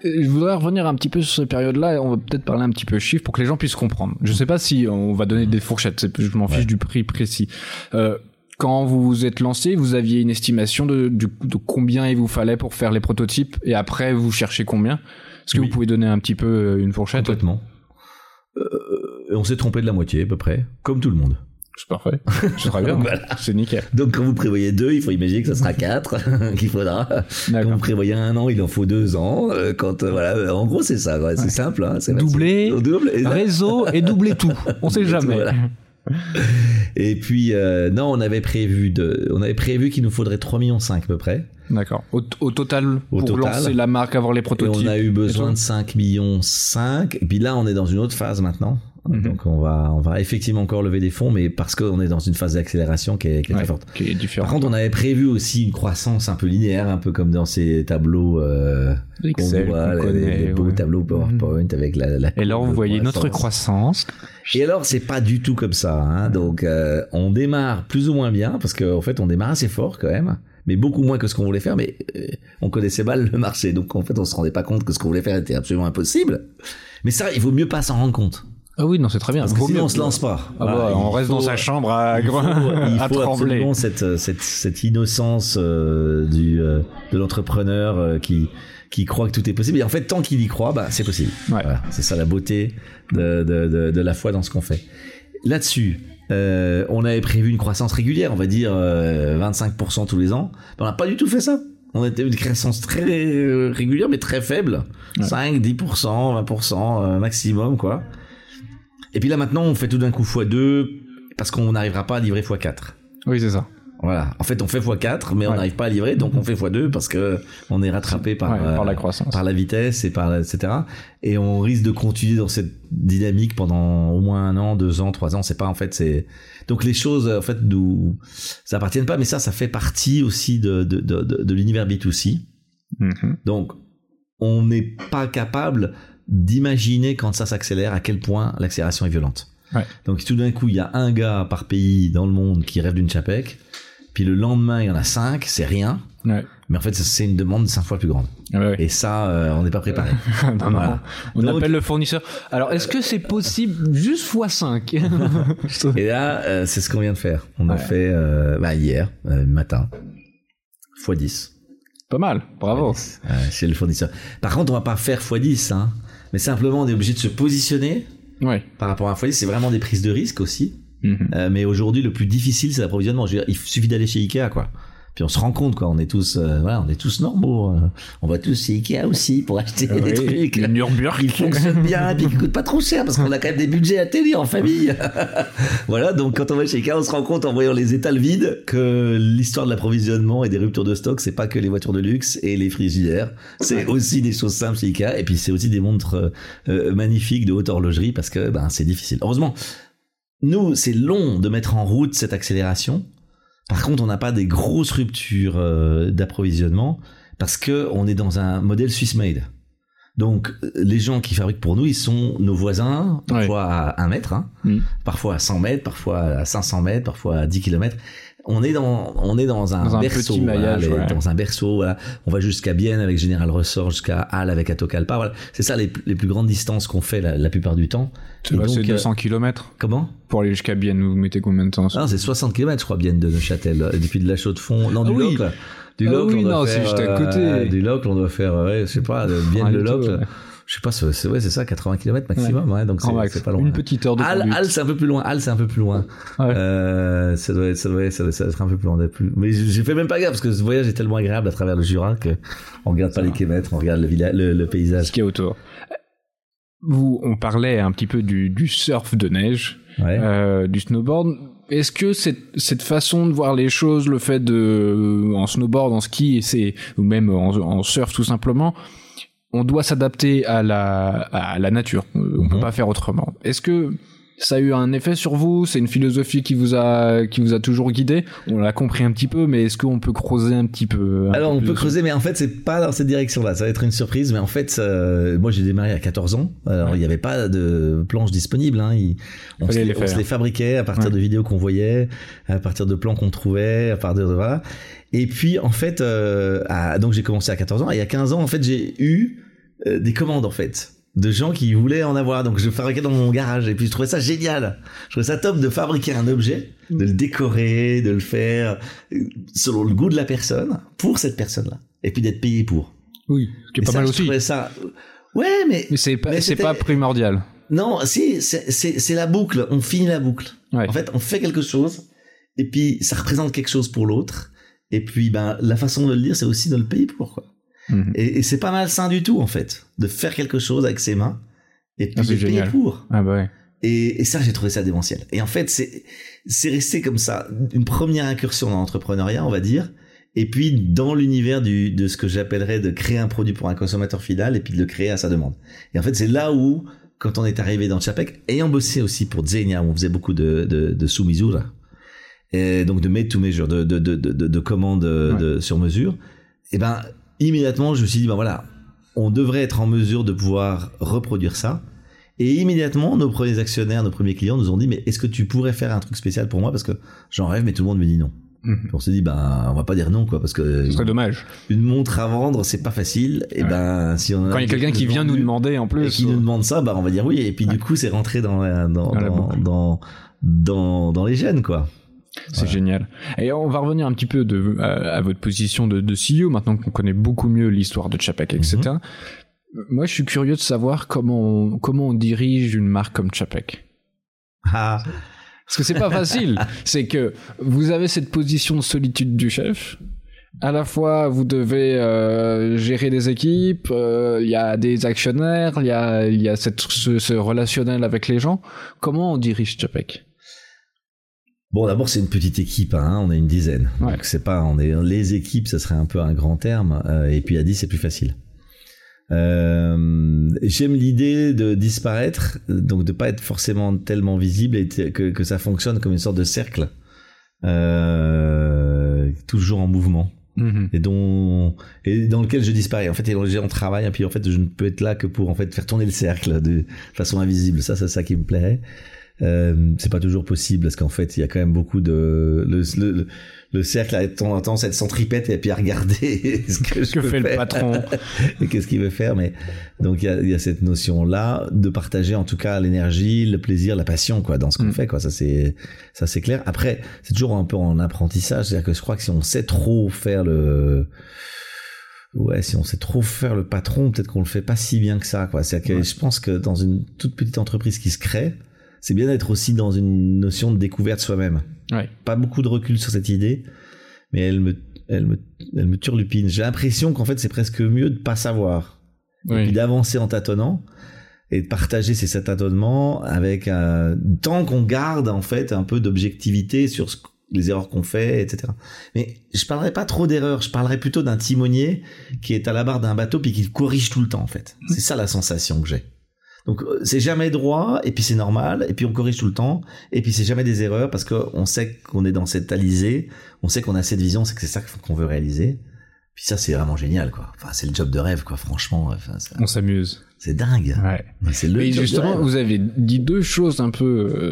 Euh, Je voudrais revenir un petit peu sur cette période-là et on va peut-être parler un petit peu chiffres pour que les gens puissent comprendre. Je sais pas si on va donner des fourchettes, je m'en fiche Ouais. du prix précis. Euh, quand vous vous êtes lancé, vous aviez une estimation de, de combien il vous fallait pour faire les prototypes et après vous cherchez combien? Est-ce que Oui. vous pouvez donner un petit peu euh, une fourchette Complètement. Euh, et on s'est trompé de la moitié à peu près, comme tout le monde. C'est parfait. C'est très bien. Voilà. C'est nickel. Donc quand vous prévoyez deux, il faut imaginer que ça sera quatre qu'il faudra. Quand vous prévoyez un an, il en faut deux ans. Euh, Quand euh, voilà, en gros c'est ça. C'est simple. Hein, Doubler, On double. Et, réseau et doubler tout. On sait jamais. Voilà. et puis euh, non, on avait prévu de, on avait prévu qu'il nous faudrait 3 millions 5 à peu près. D'accord. Au, au total, Au pour total. lancer la marque, avoir les Et prototypes. on a eu besoin de 5 millions 5. Et puis là, on est dans une autre phase maintenant. Mhm. Donc on va, on va effectivement encore lever des fonds, mais parce qu'on est dans une phase d'accélération qui est, qui est Ouais, très forte. qui est différent. Par contre, on avait prévu aussi une croissance un peu linéaire, un peu comme dans ces tableaux euh, qu'on Excel, voit, les, connaît, les beaux ouais. tableaux PowerPoint avec la, la Et là, vous voyez notre croissance. Et alors, c'est pas du tout comme ça. Hein. Donc, euh, on démarre plus ou moins bien parce qu'en fait, on démarre assez fort quand même, mais beaucoup moins que ce qu'on voulait faire. Mais euh, on connaissait mal le marché, donc en fait, on se rendait pas compte que ce qu'on voulait faire était absolument impossible. Mais ça, il vaut mieux pas s'en rendre compte. Ah oui, non, c'est très bien. Parce que sinon, on se lance pas. Ah bah, on reste faut- dans sa chambre à, il faut, il à faut trembler. absolument cette, cette, cette innocence euh, du, euh, de l'entrepreneur euh, qui, qui croit que tout est possible. Et en fait, tant qu'il y croit, bah, c'est possible. Ouais. Voilà, c'est ça la beauté de, de, de, de la foi dans ce qu'on fait. Là-dessus, euh, on avait prévu une croissance régulière, on va dire euh, 25% tous les ans. On n'a pas du tout fait ça. On était une croissance très euh, régulière, mais très faible. Ouais. 5, 10%, 20% euh, maximum, quoi. Et puis là, maintenant, on fait tout d'un coup x2 parce qu'on n'arrivera pas à livrer x4. Oui, c'est ça. Voilà. En fait, on fait x4, mais on n'arrive pas à livrer, donc on fait x2 parce que on est rattrapé par, Ouais, par la euh, croissance. par la vitesse et par la- etc. Et on risque de continuer dans cette dynamique pendant au moins un an, deux ans, trois ans. C'est pas en fait c'est donc les choses en fait d'où ça appartiennent pas, mais ça ça fait partie aussi de de de, de, de l'univers B2C. Mhm. Donc on n'est pas capable d'imaginer quand ça s'accélère à quel point l'accélération est violente. Ouais. Donc tout d'un coup il y a un gars par pays dans le monde qui rêve d'une chapec, puis le lendemain il y en a cinq, c'est rien. Ouais. Mais en fait, c'est une demande cinq fois plus grande. Ah ouais. Et ça, euh, on n'est pas préparé. Non, non. Voilà. On Donc- appelle le fournisseur. Alors, est-ce que c'est possible juste x5 Et là, euh, c'est ce qu'on vient de faire. On a Ouais. fait euh, bah, hier matin x 10 Pas mal, bravo. chez le fournisseur. Par contre, on va pas faire x 10 hein, mais simplement on est obligé de se positionner Ouais. par rapport à un 10 C'est vraiment des prises de risque aussi. Mhm. Euh, mais aujourd'hui, le plus difficile, c'est l'approvisionnement. Il suffit d'aller chez Ikea, quoi. Puis on se rend compte, quoi. On est tous, euh, voilà, on est tous normaux. euh. On va tous chez Ikea aussi pour acheter des trucs. le Nürburgring. qui fonctionne bien et puis qui coûte pas trop cher parce qu'on a quand même des budgets à télé en famille. voilà, donc quand on va chez Ikea, on se rend compte en voyant les étals vides que l'histoire de l'approvisionnement et des ruptures de stock, c'est pas que les voitures de luxe et les frigidaires, c'est aussi des choses simples chez Ikea et puis c'est aussi des montres euh, euh, magnifiques de haute horlogerie parce que ben c'est difficile. Heureusement, nous, c'est long de mettre en route cette accélération. Par contre, on n'a pas des grosses ruptures euh, d'approvisionnement parce que on est dans un modèle Swiss made. Donc, les gens qui fabriquent pour nous, ils sont nos voisins, parfois à 1 mètre, hein, Mm. parfois à 100 mètres, parfois à 500 mètres, parfois à 10 kilomètres. On est dans, on est dans un, Dans un berceau, petit maillage, ouais. dans un berceau. Voilà. On va jusqu'à Bienne avec Général Ressort, jusqu'à Halle avec Atocalpa. Voilà. C'est ça les, les plus grandes distances qu'on fait la, la plupart du temps. C'est Et bah, c'est donc, euh, 200 km. Comment? Pour aller jusqu'à Bienne, vous mettez combien de temps? Ah, non, c'est 60 km, je crois, Bienne de Neuchâtel. Depuis de la Chaux-de-Fonds, non, du Ah oui. Locle. Du Ah Locle, oui, on doit non, faire, juste à côté. euh, du Locle, on doit faire, ouais, je sais pas, de Bienne Ah, tout, Locle. ouais. Je sais pas, c'est ouais, c'est ça, 80 km maximum, ouais, donc c'est pas loin. Une petite heure de conduite. Halle, c'est un peu plus loin. Halle, c'est un peu plus loin. Ouais. Euh, ça doit être, ça doit être, ça doit, être un peu plus loin. Plus... Mais j'ai fait même pas gaffe parce que ce voyage est tellement agréable à travers le Jura que on regarde pas les kilomètres, on regarde le, villa- le, le paysage. ce qui est autour. Vous, on parlait un petit peu du, du surf de neige, Ouais. euh, du snowboard. Est-ce que cette, cette façon de voir les choses, le fait de en snowboard, en ski, c'est ou même en, en surf tout simplement, on doit s'adapter à la à la nature. On peut Mhm. pas faire autrement. Est-ce que ça a eu un effet sur vous C'est une philosophie qui vous a qui vous a toujours guidé On l'a compris un petit peu, mais est-ce qu'on peut creuser un petit peu un Alors peu on peut creuser, mais en fait c'est pas dans cette direction-là. Ça va être une surprise, mais en fait, euh, moi j'ai démarré à 14 ans. Alors il n'y avait pas de planches disponibles. Hein. Il- on, se, les on faire. se les fabriquait à partir Ouais. de vidéos qu'on voyait, à partir de plans qu'on trouvait, à partir de voilà. Et puis en fait, euh, à- donc j'ai commencé à 14 ans et à 15 ans en fait j'ai eu euh, des commandes en fait de gens qui voulaient en avoir. Donc je fabriquais dans mon garage et puis je trouvais ça génial. Je trouvais ça top de fabriquer un objet, de le décorer, de le faire euh, selon le goût de la personne pour cette personne-là et puis d'être payé pour. Oui, ce qui est Et pas ça, mal je aussi. trouvais ça. Ouais, mais Mais c'est pas c'est pas primordial. Non, si, c'est c'est- c'est la boucle. On finit la boucle. Ouais. En fait, on fait quelque chose, et puis ça représente quelque chose pour l'autre. Et puis, ben, la façon de le dire, c'est aussi de le payer pour, quoi. Mhm. Et, et c'est pas malsain du tout, en fait, de faire quelque chose avec ses mains, et puis Ah, de c'est payer pour. Ah bah ouais. Et, et ça, j'ai trouvé ça démentiel. Et en fait, c'est c'est resté comme ça, une première incursion dans l'entrepreneuriat, on va dire. Et puis dans l'univers du de ce que j'appellerais de créer un produit pour un consommateur final et puis de le créer à sa demande. Et en fait, c'est là où, quand on est arrivé dans Chapek, ayant bossé aussi pour Zenia, où on faisait beaucoup de de, de sous mesure, et donc de made to measure, de de de de, de, de commandes de, sur mesure. Et ben immédiatement, je me suis dit ben voilà, on devrait être en mesure de pouvoir reproduire ça. Et immédiatement, nos premiers actionnaires, nos premiers clients nous ont dit, mais est-ce que tu pourrais faire un truc spécial pour moi? Parce que j'en rêve, mais tout le monde me dit non. Mhm. On se dit, ben, on va pas dire non, quoi, parce que Ce serait dommage. une montre à vendre, c'est pas facile. Et Ouais. ben, si on a Quand il y a quelqu'un qui vient nous demander en et plus. qui nous demande ça, bah, on va dire oui. Et puis Ouais. du coup, c'est rentré dans, la- dans, Dans dans, dans, les gènes, quoi. C'est Voilà. génial. Et on va revenir un petit peu de, à, à votre position de, de CEO, maintenant qu'on connaît beaucoup mieux l'histoire de Chapek, etc. Mhm. Moi, je suis curieux de savoir comment on, comment on dirige une marque comme Chapek. Ah, Parce que c'est pas facile. c'est que vous avez cette position de solitude du chef. À la fois, vous devez euh, gérer des équipes, euh, il y a des actionnaires, il y a, y a cette, ce, ce relationnel avec les gens. Comment on dirige Chapek? Bon, d'abord, c'est une petite équipe, hein, on est une dizaine. Ouais. Donc, c'est pas, on est, les équipes, ça serait un peu un grand terme, euh, et puis à 10, c'est plus facile. Euh, j'aime l'idée de disparaître, donc de pas être forcément tellement visible et que, que ça fonctionne comme une sorte de cercle, euh, toujours en mouvement Mhm. et dont et dans lequel je disparais en fait et dont les gens travaillent et puis en fait je ne peux être là que pour en fait faire tourner le cercle de façon invisible ça c'est ça qui me plairait euh, c'est pas toujours possible parce qu'en fait il y a quand même beaucoup de le, le, le cercle a tendance à être centripète et puis à regarder ce que je Que peux fait le patron. Et qu'est-ce qu'il veut faire mais donc il y a, y a cette notion là de partager en tout cas l'énergie le plaisir la passion quoi dans ce qu'on Mm. fait quoi. Ça c'est ça c'est clair. Après c'est toujours un peu en apprentissage. C'est à dire que je crois que si on sait trop faire le ouais si on sait trop faire le patron peut-être qu'on le fait pas si bien que ça quoi. C'est que Ouais. je pense que dans une toute petite entreprise qui se crée c'est bien d'être aussi dans une notion de découverte soi-même Ouais. pas beaucoup de recul sur cette idée, mais elle me, elle me, elle me turlupine. J'ai l'impression qu'en fait, c'est presque mieux de pas savoir. Et puis d'avancer en tâtonnant et de partager ces tâtonnements avec un, tant qu'on garde, en fait, un peu d'objectivité sur ce- les erreurs qu'on fait, etc. Mais je parlerai pas trop d'erreurs, je parlerai plutôt d'un timonier qui est à la barre d'un bateau puis qui corrige tout le temps, en fait. C'est ça la sensation que j'ai. Donc euh, c'est jamais droit et puis c'est normal et puis on corrige tout le temps et puis c'est jamais des erreurs parce qu'on sait qu'on est dans cette alizée, on sait qu'on a cette vision, c'est que c'est ça qu'on veut réaliser. Puis ça c'est vraiment génial quoi. Enfin c'est le job de rêve quoi franchement. Enfin, ça- On s'amuse. c'est dingue. Ouais. C'est le Mais justement, vous avez dit deux choses un peu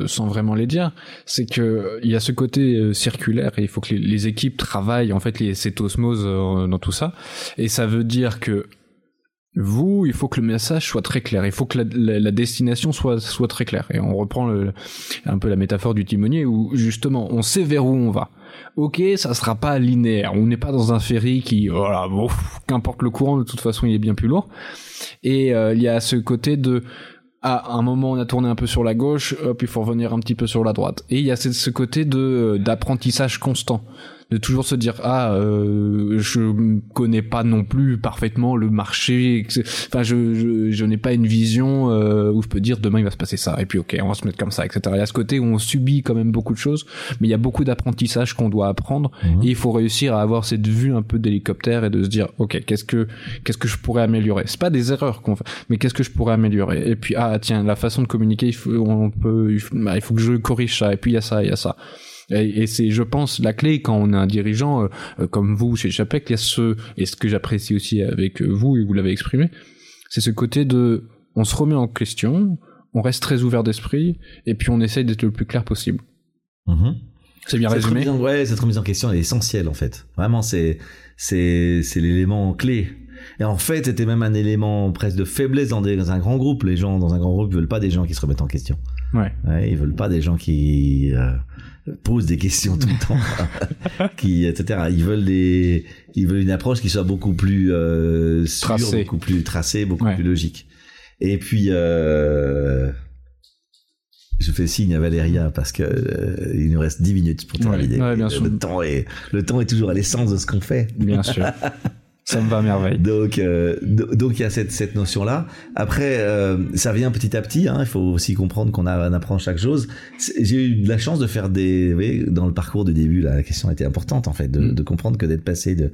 euh, sans vraiment les dire. C'est que euh, il y a ce côté euh, circulaire et il faut que les, les équipes travaillent en fait les, cette osmose euh, dans tout ça. Et ça veut dire que vous, il faut que le message soit très clair. Il faut que la, la- la destination soit soit très claire. Et on reprend le, un peu la métaphore du timonier où justement on sait vers où on va. Ok, ça sera pas linéaire. On n'est pas dans un ferry qui, voilà, bon, qu'importe le courant, de toute façon, il est bien plus lourd. Et euh, il y a ce côté de à un moment on a tourné un peu sur la gauche, hop il faut revenir un petit peu sur la droite. Et il y a ce, ce côté de d'apprentissage constant, de toujours se dire ah euh, je connais pas non plus parfaitement le marché, enfin je je, je n'ai pas une vision euh, où je peux dire demain il va se passer ça et puis ok on va se mettre comme ça etc. Il y a ce côté où on subit quand même beaucoup de choses, mais il y a beaucoup d'apprentissage qu'on doit apprendre Mhm. et il faut réussir à avoir cette vue un peu d'hélicoptère et de se dire ok qu'est-ce que qu'est-ce que je pourrais améliorer? C'est pas des erreurs qu'on fait mais qu'est-ce que je pourrais améliorer? Et puis ah tiens la façon de communiquer il faut on peut il faut, bah, il faut que je corrige ça et puis il y a ça il y a ça et, et c'est je pense la clé quand on est un dirigeant euh, euh, comme vous chez Chapek il y a ce et ce que j'apprécie aussi avec vous et vous l'avez exprimé c'est ce côté de on se remet en question on reste très ouvert d'esprit et puis on essaye d'être le plus clair possible Mhm. c'est bien Cette résumé remise en, ouais, cette remise en question est essentielle en fait. Vraiment, c'est c'est c'est l'élément clé. Et en fait, c'était même un élément presque de faiblesse dans, des, dans un grand groupe. Les gens dans un grand groupe veulent pas des gens qui se remettent en question. ouais Ouais, ils veulent pas des gens qui euh, posent des questions tout le temps, qui etc. Ils veulent des, ils veulent une approche qui soit beaucoup plus euh, sûre, Tracée. beaucoup plus tracée, beaucoup Ouais. plus logique. Et puis, euh, je fais signe à Valéria parce que euh, il nous reste 10 minutes pour terminer. Ouais, bien sûr. Le temps est le temps est toujours à l'essence de ce qu'on fait. Bien sûr. Ça me va à merveille. Donc, euh, do- donc il y a cette, cette notion-là. Après, euh, ça vient petit à petit. Hein, il faut aussi comprendre qu'on apprend chaque chose. J'ai eu de la chance de faire des, vous voyez, dans le parcours du début, là, la question était importante en fait, de, Mm. de comprendre que d'être passé de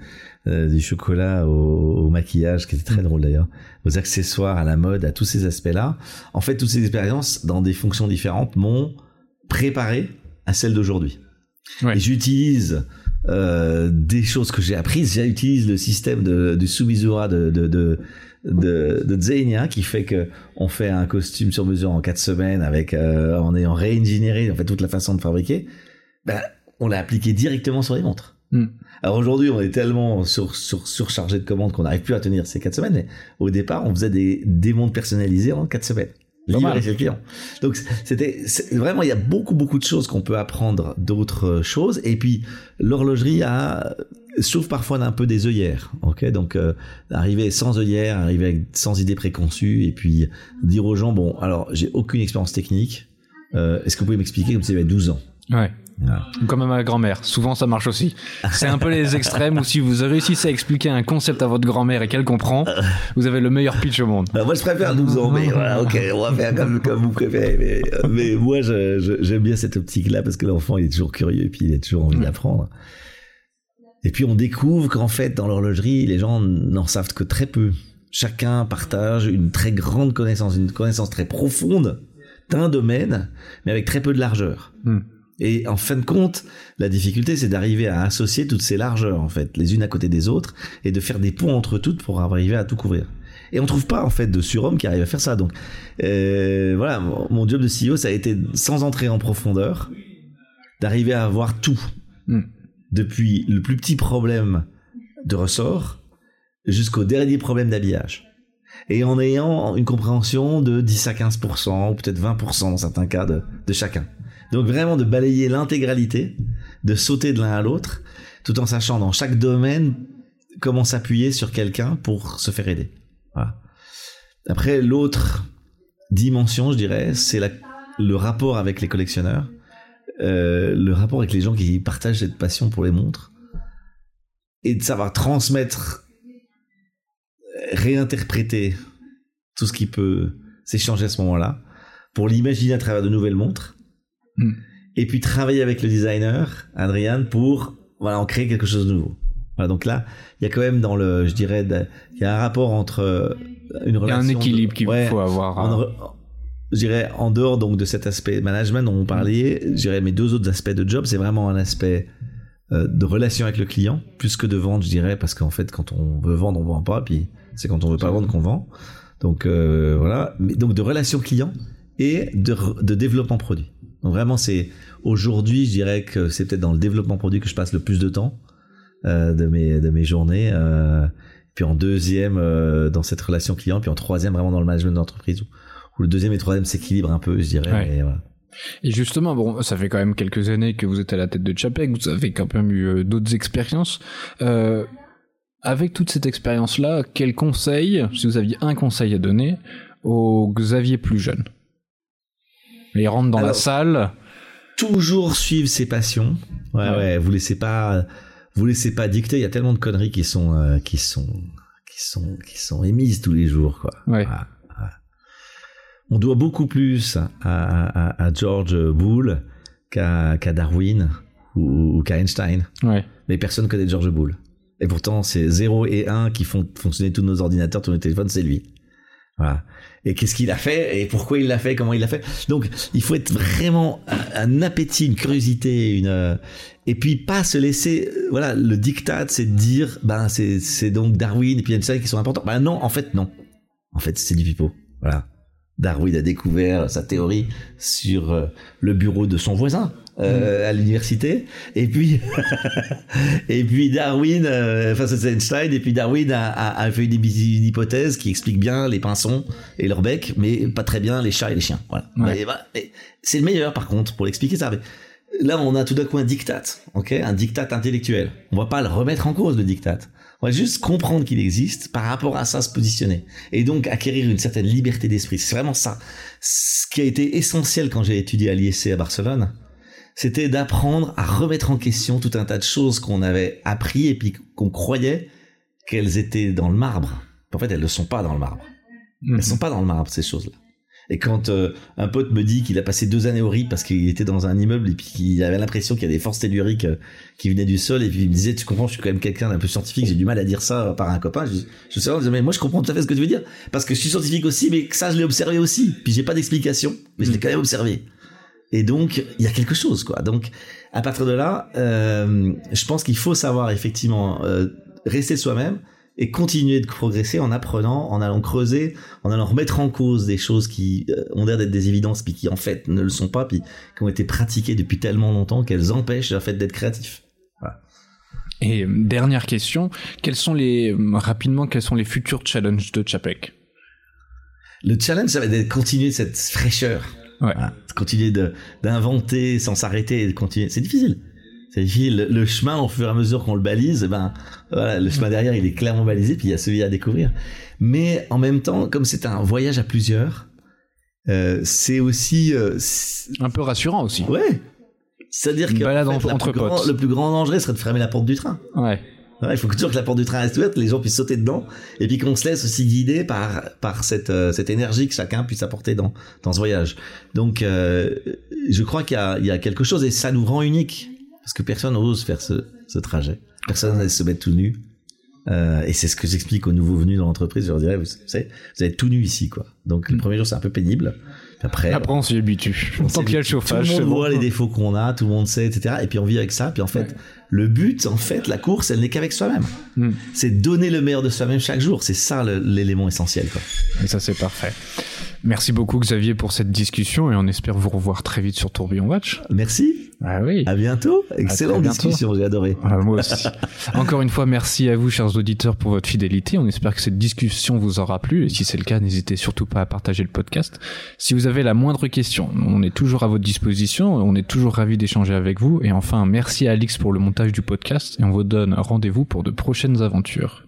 euh, du chocolat au, au maquillage, qui était très drôle d'ailleurs, aux accessoires, à la mode, à tous ces aspects-là. En fait, toutes ces expériences dans des fonctions différentes m'ont préparé à celle d'aujourd'hui. Ouais. Et j'utilise euh, des choses que j'ai apprises. J'utilise le système de, du Sumizura de, de, de, de, de Zegna qui fait que on fait un costume sur mesure en quatre semaines avec euh, en ayant réingénieré en fait toute la façon de fabriquer. Ben, on l'a appliqué directement sur les montres. Hmm. Alors aujourd'hui, on est tellement sur, sur, surchargé de commandes qu'on n'arrive plus à tenir ces quatre semaines. Mais au départ, on faisait des, des montres personnalisées en quatre semaines. Pas mal. Livrées chez le client. Donc c'était vraiment il y a beaucoup beaucoup de choses qu'on peut apprendre d'autres choses. Et puis l'horlogerie a souffre parfois d'un peu des œillères. Ok, donc euh, arriver sans œillères, arriver avec, sans idée préconçue, et puis dire aux gens bon alors j'ai aucune expérience technique. Euh, Est-ce que vous pouvez m'expliquer comme si j'avais 12 ans? Ouais. Comme à ma grand-mère. Souvent, ça marche aussi. C'est un peu les extrêmes où si vous réussissez à expliquer un concept à votre grand-mère et qu'elle comprend, vous avez le meilleur pitch au monde. Bah, moi, je préfère 12 ans, mais voilà, ok, on va faire comme, comme vous préférez. Mais, mais moi, j'aime bien cette optique-là parce que l'enfant, il est toujours curieux et puis il a toujours envie d'apprendre. Et puis, on découvre qu'en fait, dans l'horlogerie, les gens n'en savent que très peu. Chacun partage une très grande connaissance, une connaissance très profonde d'un domaine, mais avec très peu de largeur. Hmm. Et en fin de compte, la difficulté, c'est d'arriver à associer toutes ces largeurs, en fait, les unes à côté des autres, et de faire des ponts entre toutes pour arriver à tout couvrir. Et on trouve pas, en fait, de surhomme qui arrive à faire ça. Donc, euh, voilà, mon job de CEO, ça a été, sans entrer en profondeur, d'arriver à avoir tout. Hmm. Depuis le plus petit problème de ressort jusqu'au dernier problème d'habillage. Et en ayant une compréhension de 10 à 15%, ou peut-être 20% dans certains cas de, de chacun. Donc vraiment de balayer l'intégralité, de sauter de l'un à l'autre, tout en sachant dans chaque domaine comment s'appuyer sur quelqu'un pour se faire aider. Après, l'autre dimension, je dirais, c'est le rapport avec les collectionneurs, euh, le rapport avec les gens qui partagent cette passion pour les montres, et de savoir transmettre, réinterpréter tout ce qui peut s'échanger à ce moment-là, pour l'imaginer à travers de nouvelles montres, Hmm. et puis travailler avec le designer, Adrian, pour voilà, en créer quelque chose de nouveau. Voilà, donc là, il y a quand même dans le, je dirais, il y a un rapport entre euh, une Il y a relation. un équilibre qu'il ouais, faut avoir. hein. je dirais en dehors donc de cet aspect management dont on parlait, je dirais mes deux autres aspects de job, c'est vraiment un aspect euh, de relation avec le client plus que de vente, je dirais, parce qu'en fait quand on veut vendre, on vend pas, puis c'est quand on veut pas vendre qu'on vend. Donc euh, voilà, mais donc de relation client et de, développement produit. Donc vraiment c'est aujourd'hui, je dirais que c'est peut-être dans le développement produit que je passe le plus de temps euh, de mes de mes journées. euh, puis en deuxième euh, dans cette relation client, puis en troisième vraiment dans le management d'entreprise où, où le deuxième et le troisième s'équilibrent un peu, je dirais. Ouais. mais voilà. Et justement, bon, ça fait quand même quelques années que vous êtes à la tête de Chapek, vous avez quand même eu d'autres expériences. Avec toute cette expérience-là, quel conseil, si vous aviez un conseil à donner, au Xavier plus jeune? Il rentre dans la salle. Toujours suivre ses passions. Ouais, Ouais. ouais. Vous laissez pas, vous laissez pas dicter. Il y a tellement de conneries qui sont, euh, qui sont, qui sont, qui sont émises tous les jours, quoi. Ouais. Voilà, voilà. On doit beaucoup plus à, à, à George Boole qu'à Darwin ou, ou qu'à Einstein. Ouais. Mais personne connaît George Boole. Et pourtant, c'est 0 et 1 qui font fonctionner tous nos ordinateurs, tous nos téléphones, c'est lui. Voilà. Et qu'est-ce qu'il a fait et pourquoi il l'a fait, comment il l'a fait. Donc, il faut être vraiment un, appétit, une curiosité, une euh, et puis pas se laisser. euh, Voilà, le diktat, c'est de dire, ben c'est c'est donc Darwin et puis Einstein qui sont importants. Ben non, en fait non. En fait, c'est du pipeau. Voilà. Darwin a découvert sa théorie sur euh, le bureau de son voisin euh, à l'université. Et puis, et puis Darwin, euh, enfin c'est Einstein, et puis Darwin a, a, a fait une, une hypothèse qui explique bien les pinsons et leur bec, mais pas très bien les chats et les chiens. Voilà. Ouais. Mais c'est le meilleur par contre pour l'expliquer ça. Mais là, on a tout d'un coup un diktat, ok, un diktat intellectuel. On va pas le remettre en cause le diktat. On va juste comprendre qu'il existe, par rapport à ça se positionner. Et donc acquérir une certaine liberté d'esprit. C'est vraiment ça. Ce qui a été essentiel quand j'ai étudié à l'ISC à Barcelone, c'était d'apprendre à remettre en question tout un tas de choses qu'on avait appris et puis qu'on croyait qu'elles étaient dans le marbre. En fait, elles ne sont pas dans le marbre. Elles ne sont pas dans le marbre, ces choses-là. Et quand euh, un pote me dit qu'il a passé deux années au RIP parce qu'il était dans un immeuble et puis qu'il avait l'impression qu'il y a des forces telluriques euh, qui venaient du sol et puis il me disait tu comprends je suis quand même quelqu'un d'un peu scientifique j'ai du mal à dire ça par un copain je, je sais pas mais moi je comprends tout à fait ce que tu veux dire parce que je suis scientifique aussi mais ça je l'ai observé aussi puis j'ai pas d'explication mais je l'ai quand même observé et donc il y a quelque chose quoi donc à partir de là euh, je pense qu'il faut savoir effectivement euh, rester soi-même et continuer de progresser en apprenant, en allant creuser, en allant remettre en cause des choses qui euh, ont l'air d'être des évidences, puis qui en fait ne le sont pas, puis qui ont été pratiquées depuis tellement longtemps qu'elles empêchent le fait d'être créatif. Voilà. Et dernière question, quels sont les rapidement quels sont les futurs challenges de Chapek? Le challenge, ça va être de continuer cette fraîcheur, Ouais. Voilà. continuer d'inventer sans s'arrêter, et de continuer. C'est difficile. C'est difficile. Le, chemin, au fur et à mesure qu'on le balise, ben voilà, le chemin derrière, il est clairement balisé, puis il y a celui à découvrir. Mais en même temps, comme c'est un voyage à plusieurs, euh, c'est aussi euh, Un peu rassurant aussi. ouais. C'est-à-dire que en fait, entre grand- le plus grand danger serait de fermer la porte du train. Ouais. Il faut toujours que la porte du train reste ouverte, les gens puissent sauter dedans, et puis qu'on se laisse aussi guider par par cette euh, cette énergie que chacun puisse apporter dans dans ce voyage. Donc, euh, je crois qu'il y a il y a quelque chose et ça nous rend unique parce que personne n'ose faire ce ce trajet, personne n'ose se mettre tout nu. Euh, et c'est ce que j'explique aux nouveaux venus dans l'entreprise. Je leur dirais, vous savez, vous êtes tout nu ici, quoi. Donc le premier jour c'est un peu pénible. Après, Après on s'y habitue. on Tant qu'il y a le chauffage. Tout le monde bon. voit les défauts qu'on a, tout le monde sait, etc. Et puis on vit avec ça. Puis en fait, le but, en fait, la course, elle n'est qu'avec soi-même. Hmm. C'est donner le meilleur de soi-même chaque jour. C'est ça l'élément essentiel. Quoi. Et ça c'est parfait. Merci beaucoup Xavier pour cette discussion et on espère vous revoir très vite sur Tourbillon Watch. Merci. Ah oui. À bientôt. Excellente bientôt. discussion. J'ai adoré. Ah, moi aussi. Encore une fois, merci à vous, chers auditeurs, pour votre fidélité. On espère que cette discussion vous aura plu. Et si c'est le cas, n'hésitez surtout pas à partager le podcast. Si vous avez la moindre question, on est toujours à votre disposition. On est toujours ravis d'échanger avec vous. Et enfin, merci à Alix pour le montage du podcast. Et on vous donne rendez-vous pour de prochaines aventures.